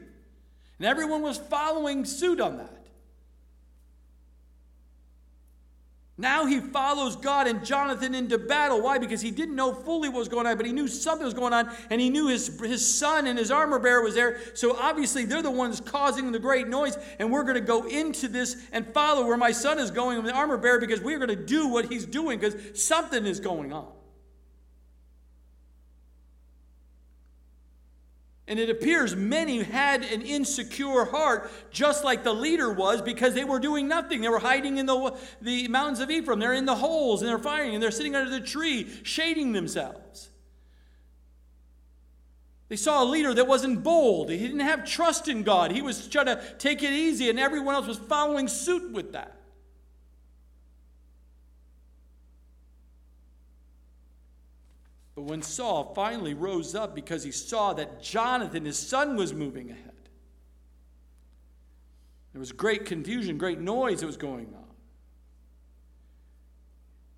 And everyone was following suit on that. Now he follows God and Jonathan into battle. Why? Because he didn't know fully what was going on, but he knew something was going on, and he knew his, his son and his armor bearer was there. So obviously, they're the ones causing the great noise, and we're going to go into this and follow where my son is going with the armor bearer because we're going to do what he's doing because something is going on. And it appears many had an insecure heart, just like the leader was, because they were doing nothing. They were hiding in the, the mountains of Ephraim. They're in the holes and they're firing and they're sitting under the tree, shading themselves. They saw a leader that wasn't bold. He didn't have trust in God. He was trying to take it easy, and everyone else was following suit with that. But when Saul finally rose up because he saw that Jonathan, his son, was moving ahead, there was great confusion, great noise that was going on.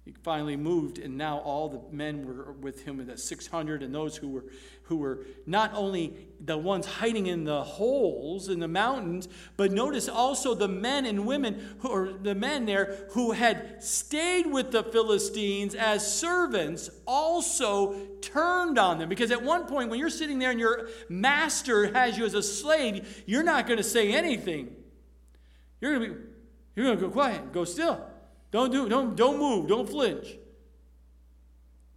He finally moved, and now all the men were with him, that 600, and those who were, who were not only the ones hiding in the holes in the mountains, but notice also the men and women, who, or the men there who had stayed with the Philistines as servants, also turned on them. Because at one point, when you're sitting there and your master has you as a slave, you're not going to say anything. You're going to be, you're going to go quiet, go still. Don't do don't don't move, don't flinch.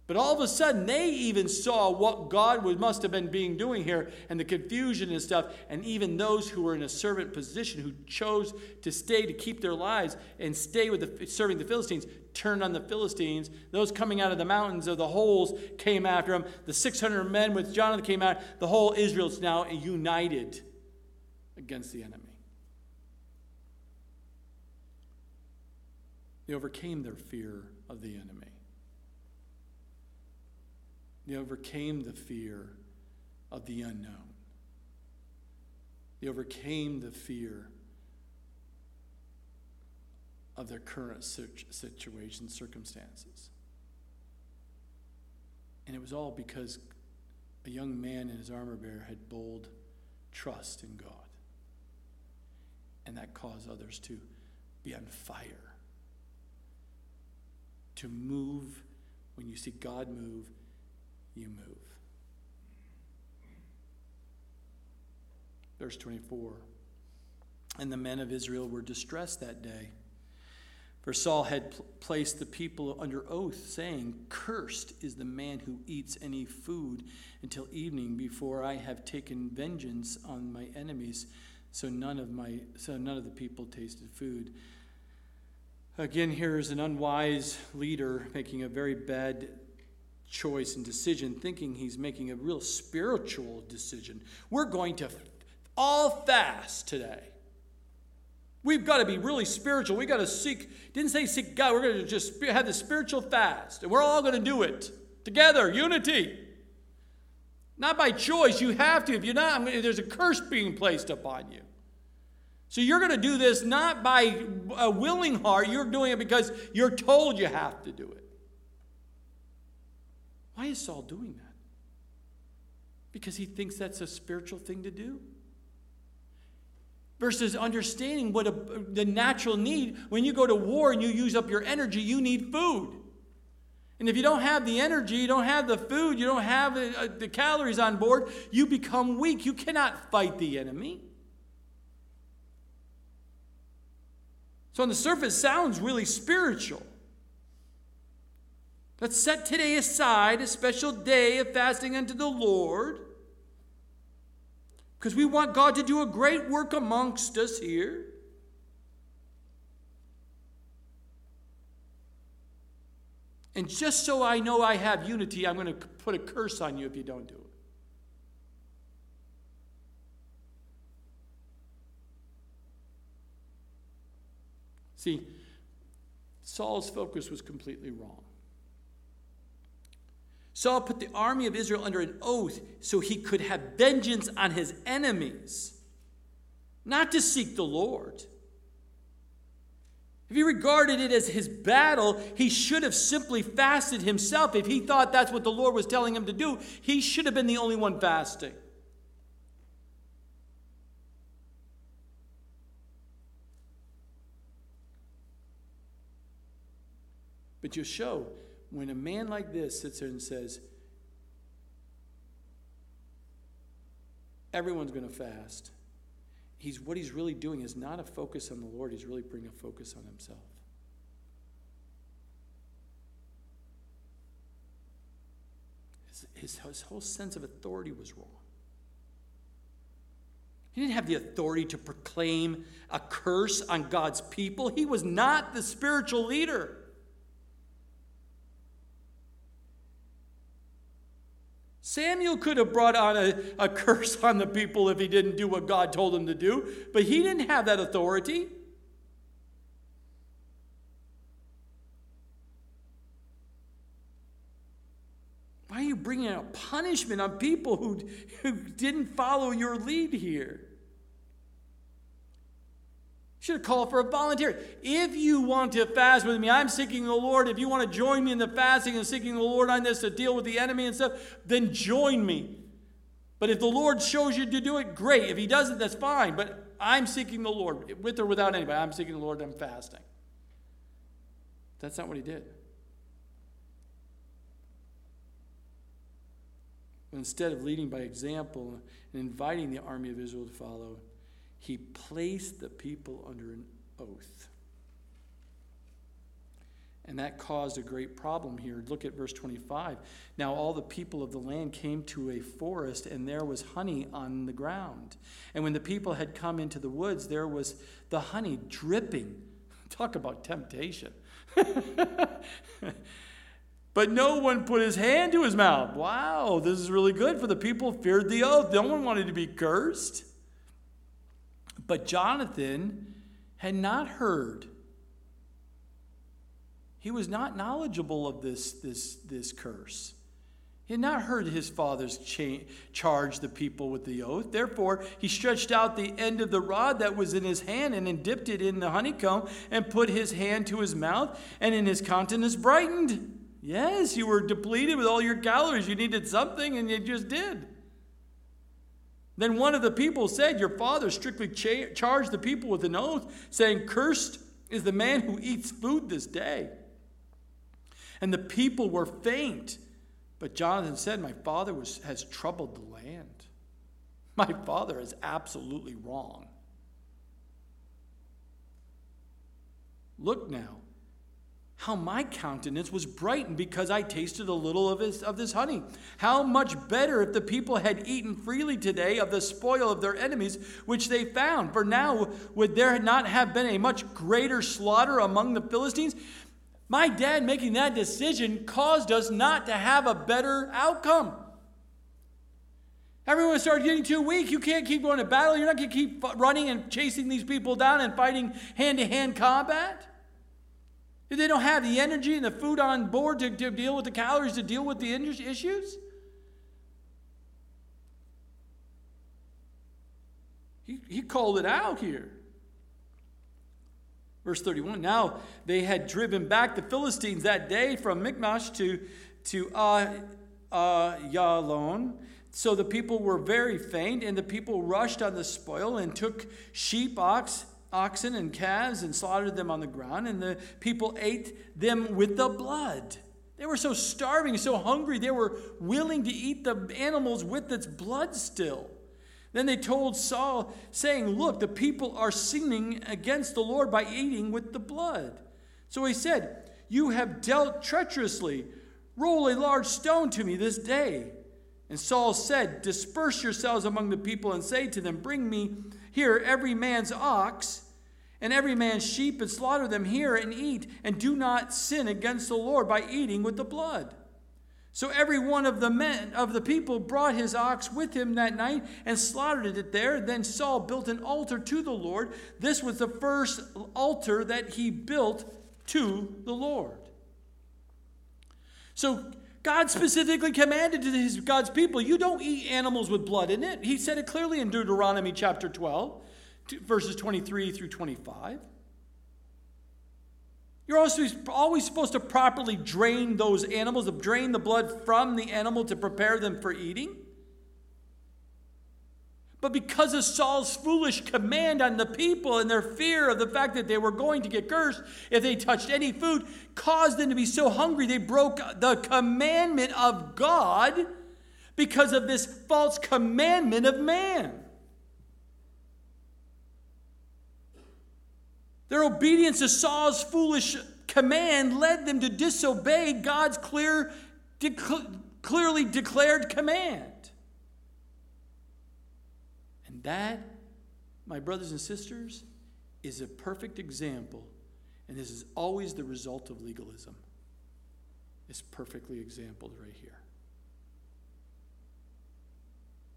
But all of a sudden, they even saw what God was, must have been being doing here and the confusion and stuff. And even those who were in a servant position, who chose to stay to keep their lives and stay with the, serving the Philistines, turned on the Philistines. Those coming out of the mountains of the holes came after them. The 600 men with Jonathan came out. The whole Israel's now united against the enemy. They overcame their fear of the enemy. They overcame the fear of the unknown. They overcame the fear of their current situation, circumstances. And it was all because a young man in his armor bearer had bold trust in God. And that caused others to be on fire, to move. When you see God move, you move. Verse 24 And the men of Israel were distressed that day for Saul had pl- placed the people under oath, saying, Cursed is the man who eats any food until evening before I have taken vengeance on my enemies. So none of my so none of the people tasted food. Again, here is an unwise leader making a very bad choice and decision, thinking he's making a real spiritual decision. We're going to all fast today. We've got to be really spiritual. We've got to seek, didn't say seek God, we're going to just have the spiritual fast. And we're all going to do it together, unity. Not by choice. You have to. If you're not, there's a curse being placed upon you. So you're going to do this not by a willing heart, you're doing it because you're told you have to do it. Why is Saul doing that? Because he thinks that's a spiritual thing to do versus understanding what a, the natural need when you go to war and you use up your energy you need food and if you don't have the energy you don't have the food you don't have the, uh, the calories on board you become weak you cannot fight the enemy so on the surface sounds really spiritual let's set today aside a special day of fasting unto the lord because we want God to do a great work amongst us here. And just so I know I have unity, I'm going to put a curse on you if you don't do it. See, Saul's focus was completely wrong. Saul put the army of Israel under an oath so he could have vengeance on his enemies, not to seek the Lord. If he regarded it as his battle, he should have simply fasted himself. If he thought that's what the Lord was telling him to do, he should have been the only one fasting. But you'll show when a man like this sits there and says, everyone's going to fast, he's, what he's really doing is not a focus on the Lord, he's really bringing a focus on himself. His, his, his whole sense of authority was wrong. He didn't have the authority to proclaim a curse on God's people. He was not the spiritual leader. Samuel could have brought on a, a curse on the people if he didn't do what God told him to do, but he didn't have that authority. Why are you bringing a punishment on people who, who didn't follow your lead here? Should have called for a volunteer. If you want to fast with me, I'm seeking the Lord. If you want to join me in the fasting and seeking the Lord on this to deal with the enemy and stuff, then join me. But if the Lord shows you to do it, great. If He doesn't, that's fine. But I'm seeking the Lord, with or without anybody. I'm seeking the Lord, I'm fasting. That's not what He did. Instead of leading by example and inviting the army of Israel to follow, he placed the people under an oath. And that caused a great problem here. Look at verse 25. Now, all the people of the land came to a forest, and there was honey on the ground. And when the people had come into the woods, there was the honey dripping. Talk about temptation. but no one put his hand to his mouth. Wow, this is really good, for the people feared the oath. No one wanted to be cursed. But Jonathan had not heard. He was not knowledgeable of this, this, this curse. He had not heard his father's cha- charge the people with the oath. Therefore, he stretched out the end of the rod that was in his hand and then dipped it in the honeycomb and put his hand to his mouth, and in his countenance brightened. Yes, you were depleted with all your calories. You needed something, and you just did. Then one of the people said, Your father strictly cha- charged the people with an oath, saying, Cursed is the man who eats food this day. And the people were faint but Jonathan said, My father was, has troubled the land. My father is absolutely wrong. Look now, how my countenance was brightened because I tasted a little of, of this honey. How much better if the people had eaten freely today of the spoil of their enemies, which they found. For now, would there not have been a much greater slaughter among the Philistines? My dad making that decision caused us not to have a better outcome. Everyone started getting too weak. You can't keep going to battle. You're not going to keep running and chasing these people down and fighting hand to hand combat. They don't have the energy and the food on board to, to deal with the calories, to deal with the issues. He, he called it out here. Verse 31 Now they had driven back the Philistines that day from Michmash to, to uh, uh, Aijalon. So the people were very faint, and the people rushed on the spoil and took sheep, ox, oxen, and calves and slaughtered them on the ground, and the people ate them with the blood. They were so starving, so hungry, they were willing to eat the animals with its blood still. Then they told Saul, saying, Look, the people are sinning against the Lord by eating with the blood. So he said, You have dealt treacherously. Roll a large stone to me this day. And Saul said, Disperse yourselves among the people and say to them, Bring me here every man's ox and every man's sheep and slaughter them here and eat, and do not sin against the Lord by eating with the blood. So every one of the men of the people brought his ox with him that night and slaughtered it there. Then Saul built an altar to the Lord. This was the first altar that he built to the Lord. So God specifically commanded to his God's people, you don't eat animals with blood in it. He said it clearly in Deuteronomy chapter 12, verses 23 through 25. You're also always supposed to properly drain those animals, drain the blood from the animal to prepare them for eating. But because of Saul's foolish command on the people and their fear of the fact that they were going to get cursed if they touched any food, caused them to be so hungry they broke the commandment of God because of this false commandment of man. Their obedience to Saul's foolish command led them to disobey God's clear, de- clearly declared command. That, my brothers and sisters, is a perfect example. And this is always the result of legalism. It's perfectly exampled right here.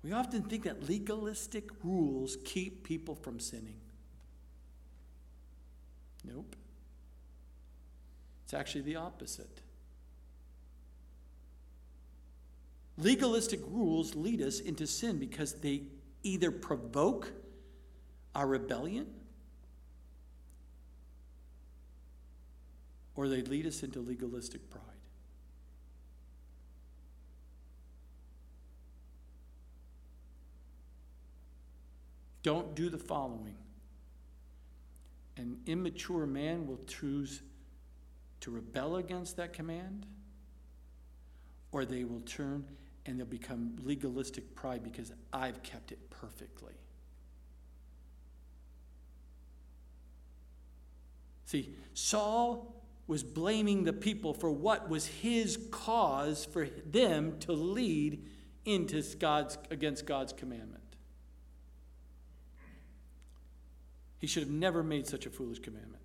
We often think that legalistic rules keep people from sinning. Nope. It's actually the opposite. Legalistic rules lead us into sin because they either provoke our rebellion or they lead us into legalistic pride. Don't do the following an immature man will choose to rebel against that command, or they will turn and they'll become legalistic pride because I've kept it perfectly. See, Saul was blaming the people for what was his cause for them to lead into God's against God's commandment. He should have never made such a foolish commandment.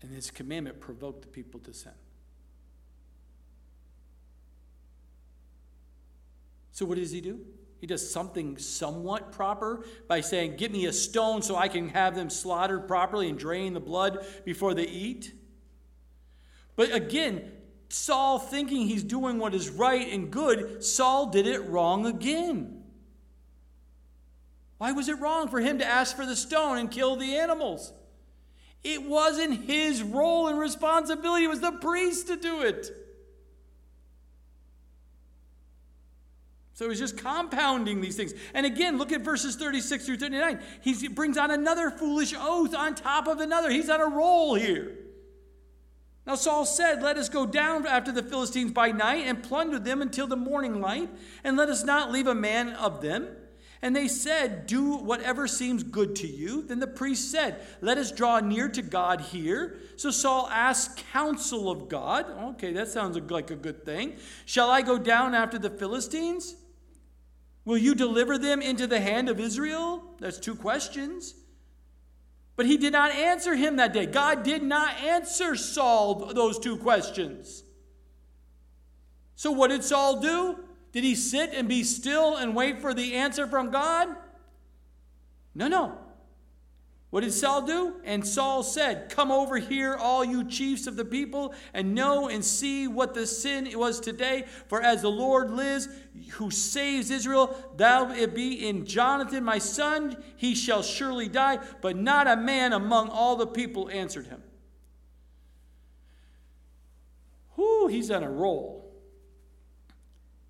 And his commandment provoked the people to sin. So, what does he do? He does something somewhat proper by saying, Give me a stone so I can have them slaughtered properly and drain the blood before they eat. But again, Saul thinking he's doing what is right and good, Saul did it wrong again. Why was it wrong for him to ask for the stone and kill the animals? It wasn't his role and responsibility, it was the priest to do it. So he's just compounding these things. And again, look at verses 36 through 39. He brings on another foolish oath on top of another. He's on a roll here. Now Saul said, Let us go down after the Philistines by night and plunder them until the morning light, and let us not leave a man of them. And they said, Do whatever seems good to you. Then the priest said, Let us draw near to God here. So Saul asked counsel of God. Okay, that sounds like a good thing. Shall I go down after the Philistines? Will you deliver them into the hand of Israel? That's two questions. But he did not answer him that day. God did not answer Saul those two questions. So what did Saul do? Did he sit and be still and wait for the answer from God? No, no. What did Saul do? And Saul said, Come over here, all you chiefs of the people, and know and see what the sin was today. For as the Lord lives, who saves Israel, thou it be in Jonathan my son, he shall surely die. But not a man among all the people answered him. Whoo, he's on a roll.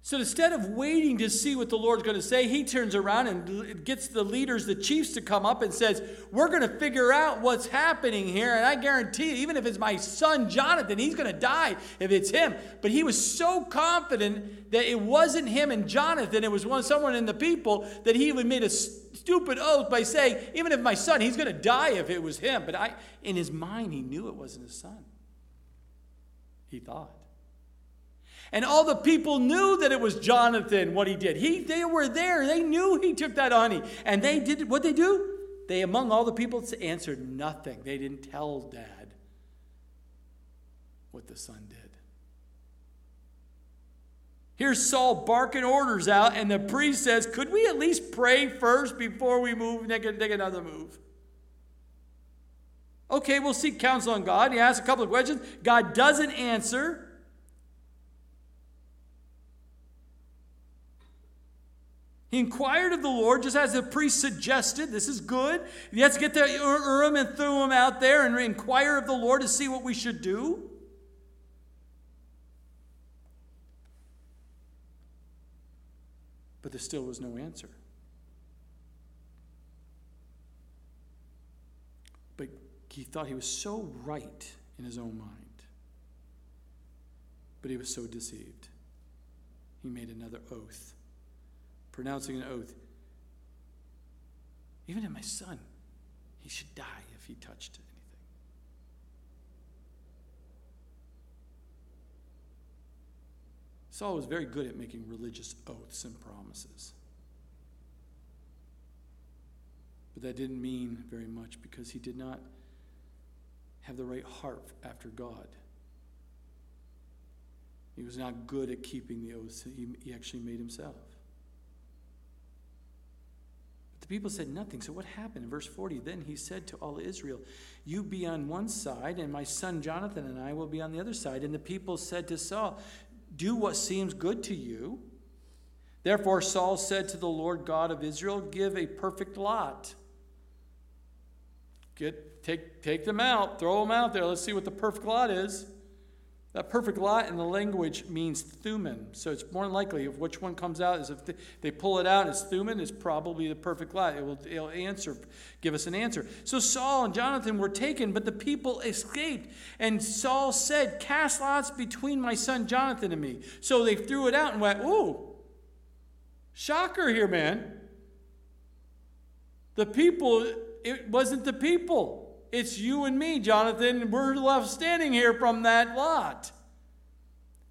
So instead of waiting to see what the Lord's going to say, he turns around and gets the leaders, the chiefs, to come up and says, We're going to figure out what's happening here. And I guarantee you, even if it's my son Jonathan, he's going to die if it's him. But he was so confident that it wasn't him and Jonathan, it was one, someone in the people, that he even made a stupid oath by saying, Even if my son, he's going to die if it was him. But I, in his mind, he knew it wasn't his son. He thought. And all the people knew that it was Jonathan what he did. He, they were there. They knew he took that honey. And they did what they do? They, among all the people, answered nothing. They didn't tell dad what the son did. Here's Saul barking orders out, and the priest says, Could we at least pray first before we move, make, make another move? Okay, we'll seek counsel on God. He asks a couple of questions. God doesn't answer. He inquired of the Lord, just as the priest suggested. This is good. Let's get the Urim and Thummim out there and inquire of the Lord to see what we should do. But there still was no answer. But he thought he was so right in his own mind. But he was so deceived. He made another oath pronouncing an oath. Even in my son, he should die if he touched anything. Saul was very good at making religious oaths and promises. But that didn't mean very much because he did not have the right heart after God. He was not good at keeping the oaths he, he actually made himself people said nothing. So what happened? In verse 40, then he said to all Israel, You be on one side, and my son Jonathan and I will be on the other side. And the people said to Saul, Do what seems good to you. Therefore Saul said to the Lord God of Israel, Give a perfect lot. Get, take, take them out, throw them out there. Let's see what the perfect lot is. That perfect lot in the language means Thummim. So it's more likely if which one comes out is if they pull it out as Thummim, it's probably the perfect lot. It will it'll answer, give us an answer. So Saul and Jonathan were taken, but the people escaped. And Saul said, Cast lots between my son Jonathan and me. So they threw it out and went, Ooh, shocker here, man. The people, it wasn't the people. It's you and me, Jonathan. We're left standing here from that lot.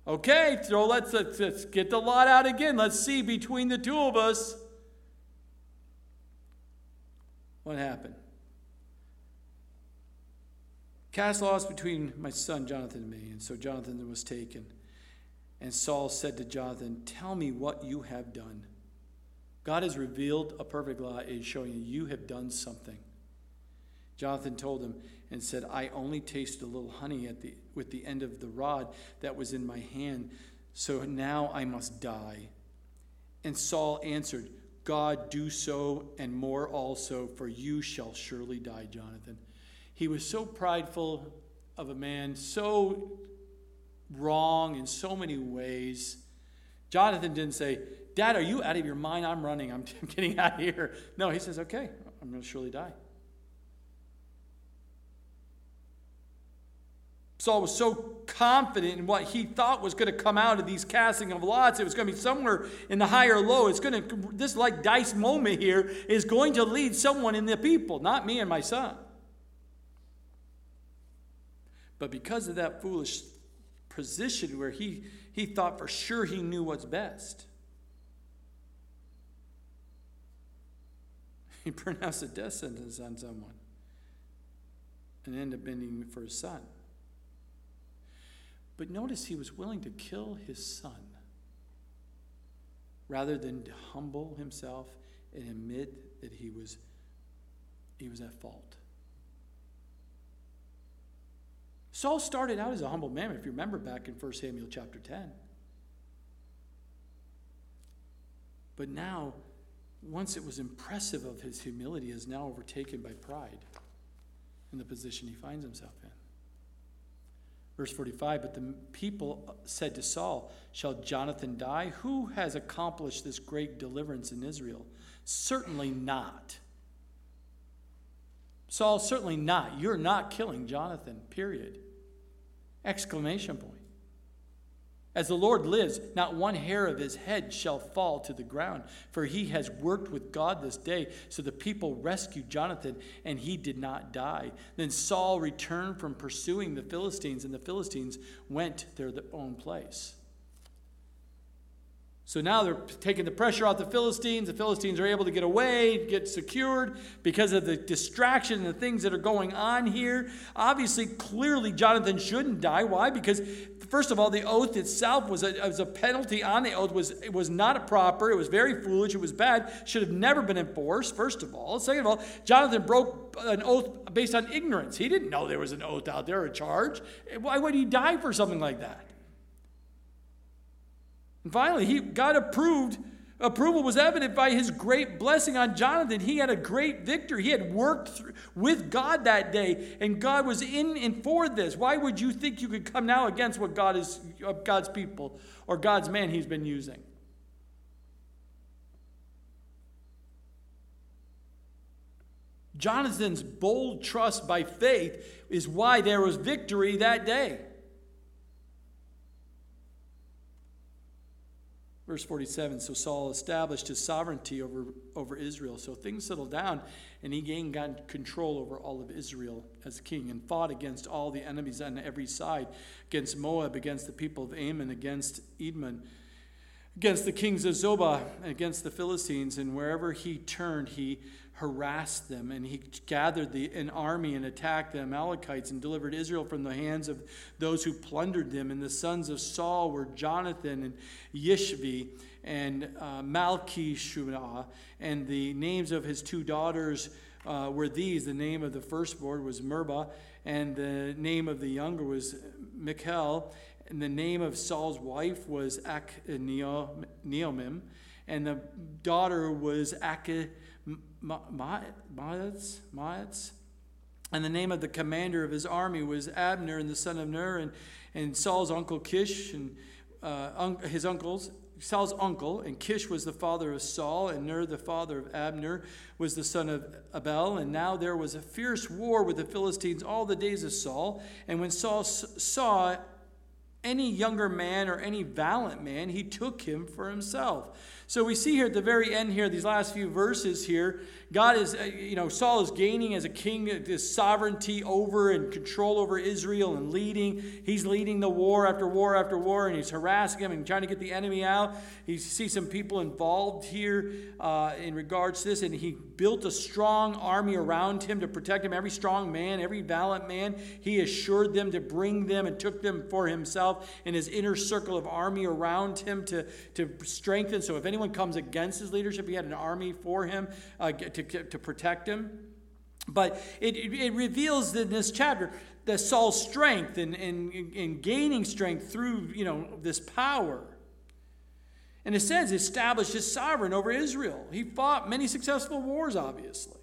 Okay, so let's, let's, let's get the lot out again. Let's see between the two of us what happened. Cast lots between my son Jonathan and me. And so Jonathan was taken. And Saul said to Jonathan, Tell me what you have done. God has revealed a perfect law, is showing you you have done something. Jonathan told him and said, I only tasted a little honey at the, with the end of the rod that was in my hand, so now I must die. And Saul answered, God, do so and more also, for you shall surely die, Jonathan. He was so prideful of a man, so wrong in so many ways. Jonathan didn't say, Dad, are you out of your mind? I'm running. I'm, I'm getting out of here. No, he says, Okay, I'm going to surely die. Saul was so confident in what he thought was going to come out of these casting of lots. It was going to be somewhere in the high or low. It's going to, this like dice moment here is going to lead someone in the people, not me and my son. But because of that foolish position where he, he thought for sure he knew what's best, he pronounced a death sentence on someone and ended up ending for his son. But notice he was willing to kill his son rather than to humble himself and admit that he was, he was at fault. Saul started out as a humble man, if you remember back in 1 Samuel chapter 10. But now, once it was impressive of his humility, is now overtaken by pride in the position he finds himself in. Verse 45 But the people said to Saul, Shall Jonathan die? Who has accomplished this great deliverance in Israel? Certainly not. Saul, certainly not. You're not killing Jonathan, period. Exclamation point. As the Lord lives, not one hair of his head shall fall to the ground, for he has worked with God this day. So the people rescued Jonathan, and he did not die. Then Saul returned from pursuing the Philistines, and the Philistines went their own place. So now they're taking the pressure off the Philistines. The Philistines are able to get away, get secured because of the distraction and the things that are going on here. Obviously, clearly, Jonathan shouldn't die. Why? Because, first of all, the oath itself was a, was a penalty on the oath, was, it was not proper. It was very foolish. It was bad. Should have never been enforced, first of all. Second of all, Jonathan broke an oath based on ignorance. He didn't know there was an oath out there, a charge. Why would he die for something like that? And finally, he, God approved, approval was evident by his great blessing on Jonathan. He had a great victory. He had worked through, with God that day, and God was in and for this. Why would you think you could come now against what God is, uh, God's people or God's man he's been using? Jonathan's bold trust by faith is why there was victory that day. Verse 47 So Saul established his sovereignty over, over Israel. So things settled down, and he gained control over all of Israel as king and fought against all the enemies on every side against Moab, against the people of Ammon, against Edom, against the kings of Zobah, against the Philistines. And wherever he turned, he harassed them, and he gathered the, an army and attacked the Amalekites and delivered Israel from the hands of those who plundered them. And the sons of Saul were Jonathan and Yishvi and uh, and the names of his two daughters uh, were these. The name of the firstborn was Merba, and the name of the younger was Michal, and the name of Saul's wife was Achneomim, and the daughter was Achah Maatz, Maatz. And the name of the commander of his army was Abner, and the son of Ner, and, and Saul's uncle Kish, and uh, un- his uncles. Saul's uncle, and Kish was the father of Saul, and Ner, the father of Abner, was the son of Abel. And now there was a fierce war with the Philistines all the days of Saul. And when Saul saw any younger man or any valiant man, he took him for himself. So we see here at the very end here, these last few verses here, God is, uh, you know, Saul is gaining as a king this sovereignty over and control over Israel and leading. He's leading the war after war after war, and he's harassing him and trying to get the enemy out. He sees some people involved here uh, in regards to this, and he built a strong army around him to protect him. Every strong man, every valiant man, he assured them to bring them and took them for himself in his inner circle of army around him to, to strengthen. So if anyone comes against his leadership, he had an army for him uh, to to, protect him. But it, it, reveals in this chapter that Saul's strength and, and, and gaining strength through you know this power. And it says established his sovereign over Israel. He fought many successful wars, obviously.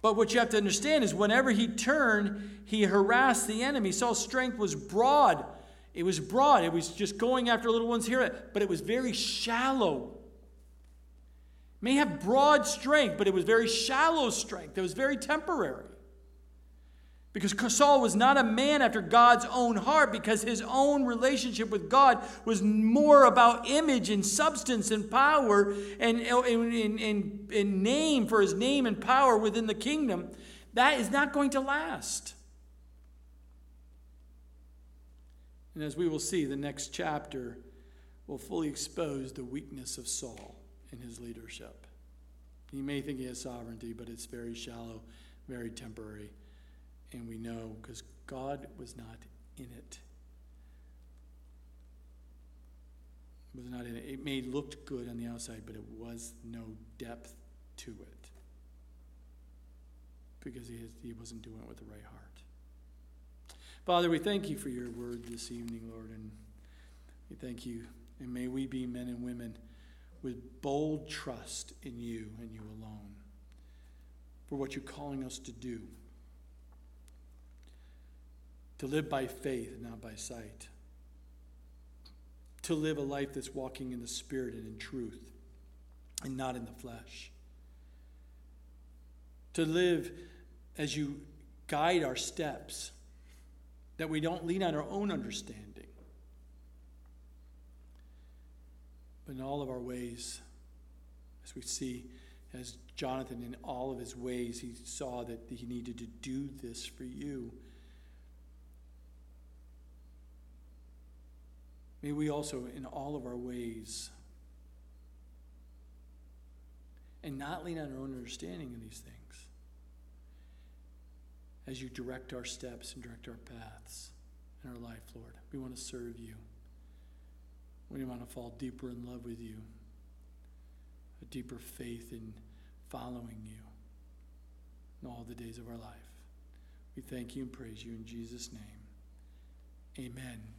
But what you have to understand is whenever he turned, he harassed the enemy. Saul's strength was broad. It was broad. It was just going after little ones here, but it was very shallow. May have broad strength, but it was very shallow strength. It was very temporary. Because Saul was not a man after God's own heart, because his own relationship with God was more about image and substance and power and, and, and, and name for his name and power within the kingdom. That is not going to last. And as we will see, the next chapter will fully expose the weakness of Saul in his leadership. He may think he has sovereignty, but it's very shallow, very temporary. And we know because God was not in it. Was not in it. It may look good on the outside, but it was no depth to it. Because he, he wasn't doing it with the right heart. Father, we thank you for your word this evening, Lord, and we thank you. And may we be men and women with bold trust in you and you alone for what you're calling us to do. To live by faith, not by sight, to live a life that's walking in the Spirit and in truth, and not in the flesh, to live as you guide our steps, that we don't lean on our own understanding, but in all of our ways, as we see, as Jonathan, in all of his ways, he saw that he needed to do this for you. May we also, in all of our ways, and not lean on our own understanding of these things, as you direct our steps and direct our paths in our life, Lord. We want to serve you. We want to fall deeper in love with you, a deeper faith in following you in all the days of our life. We thank you and praise you in Jesus' name. Amen.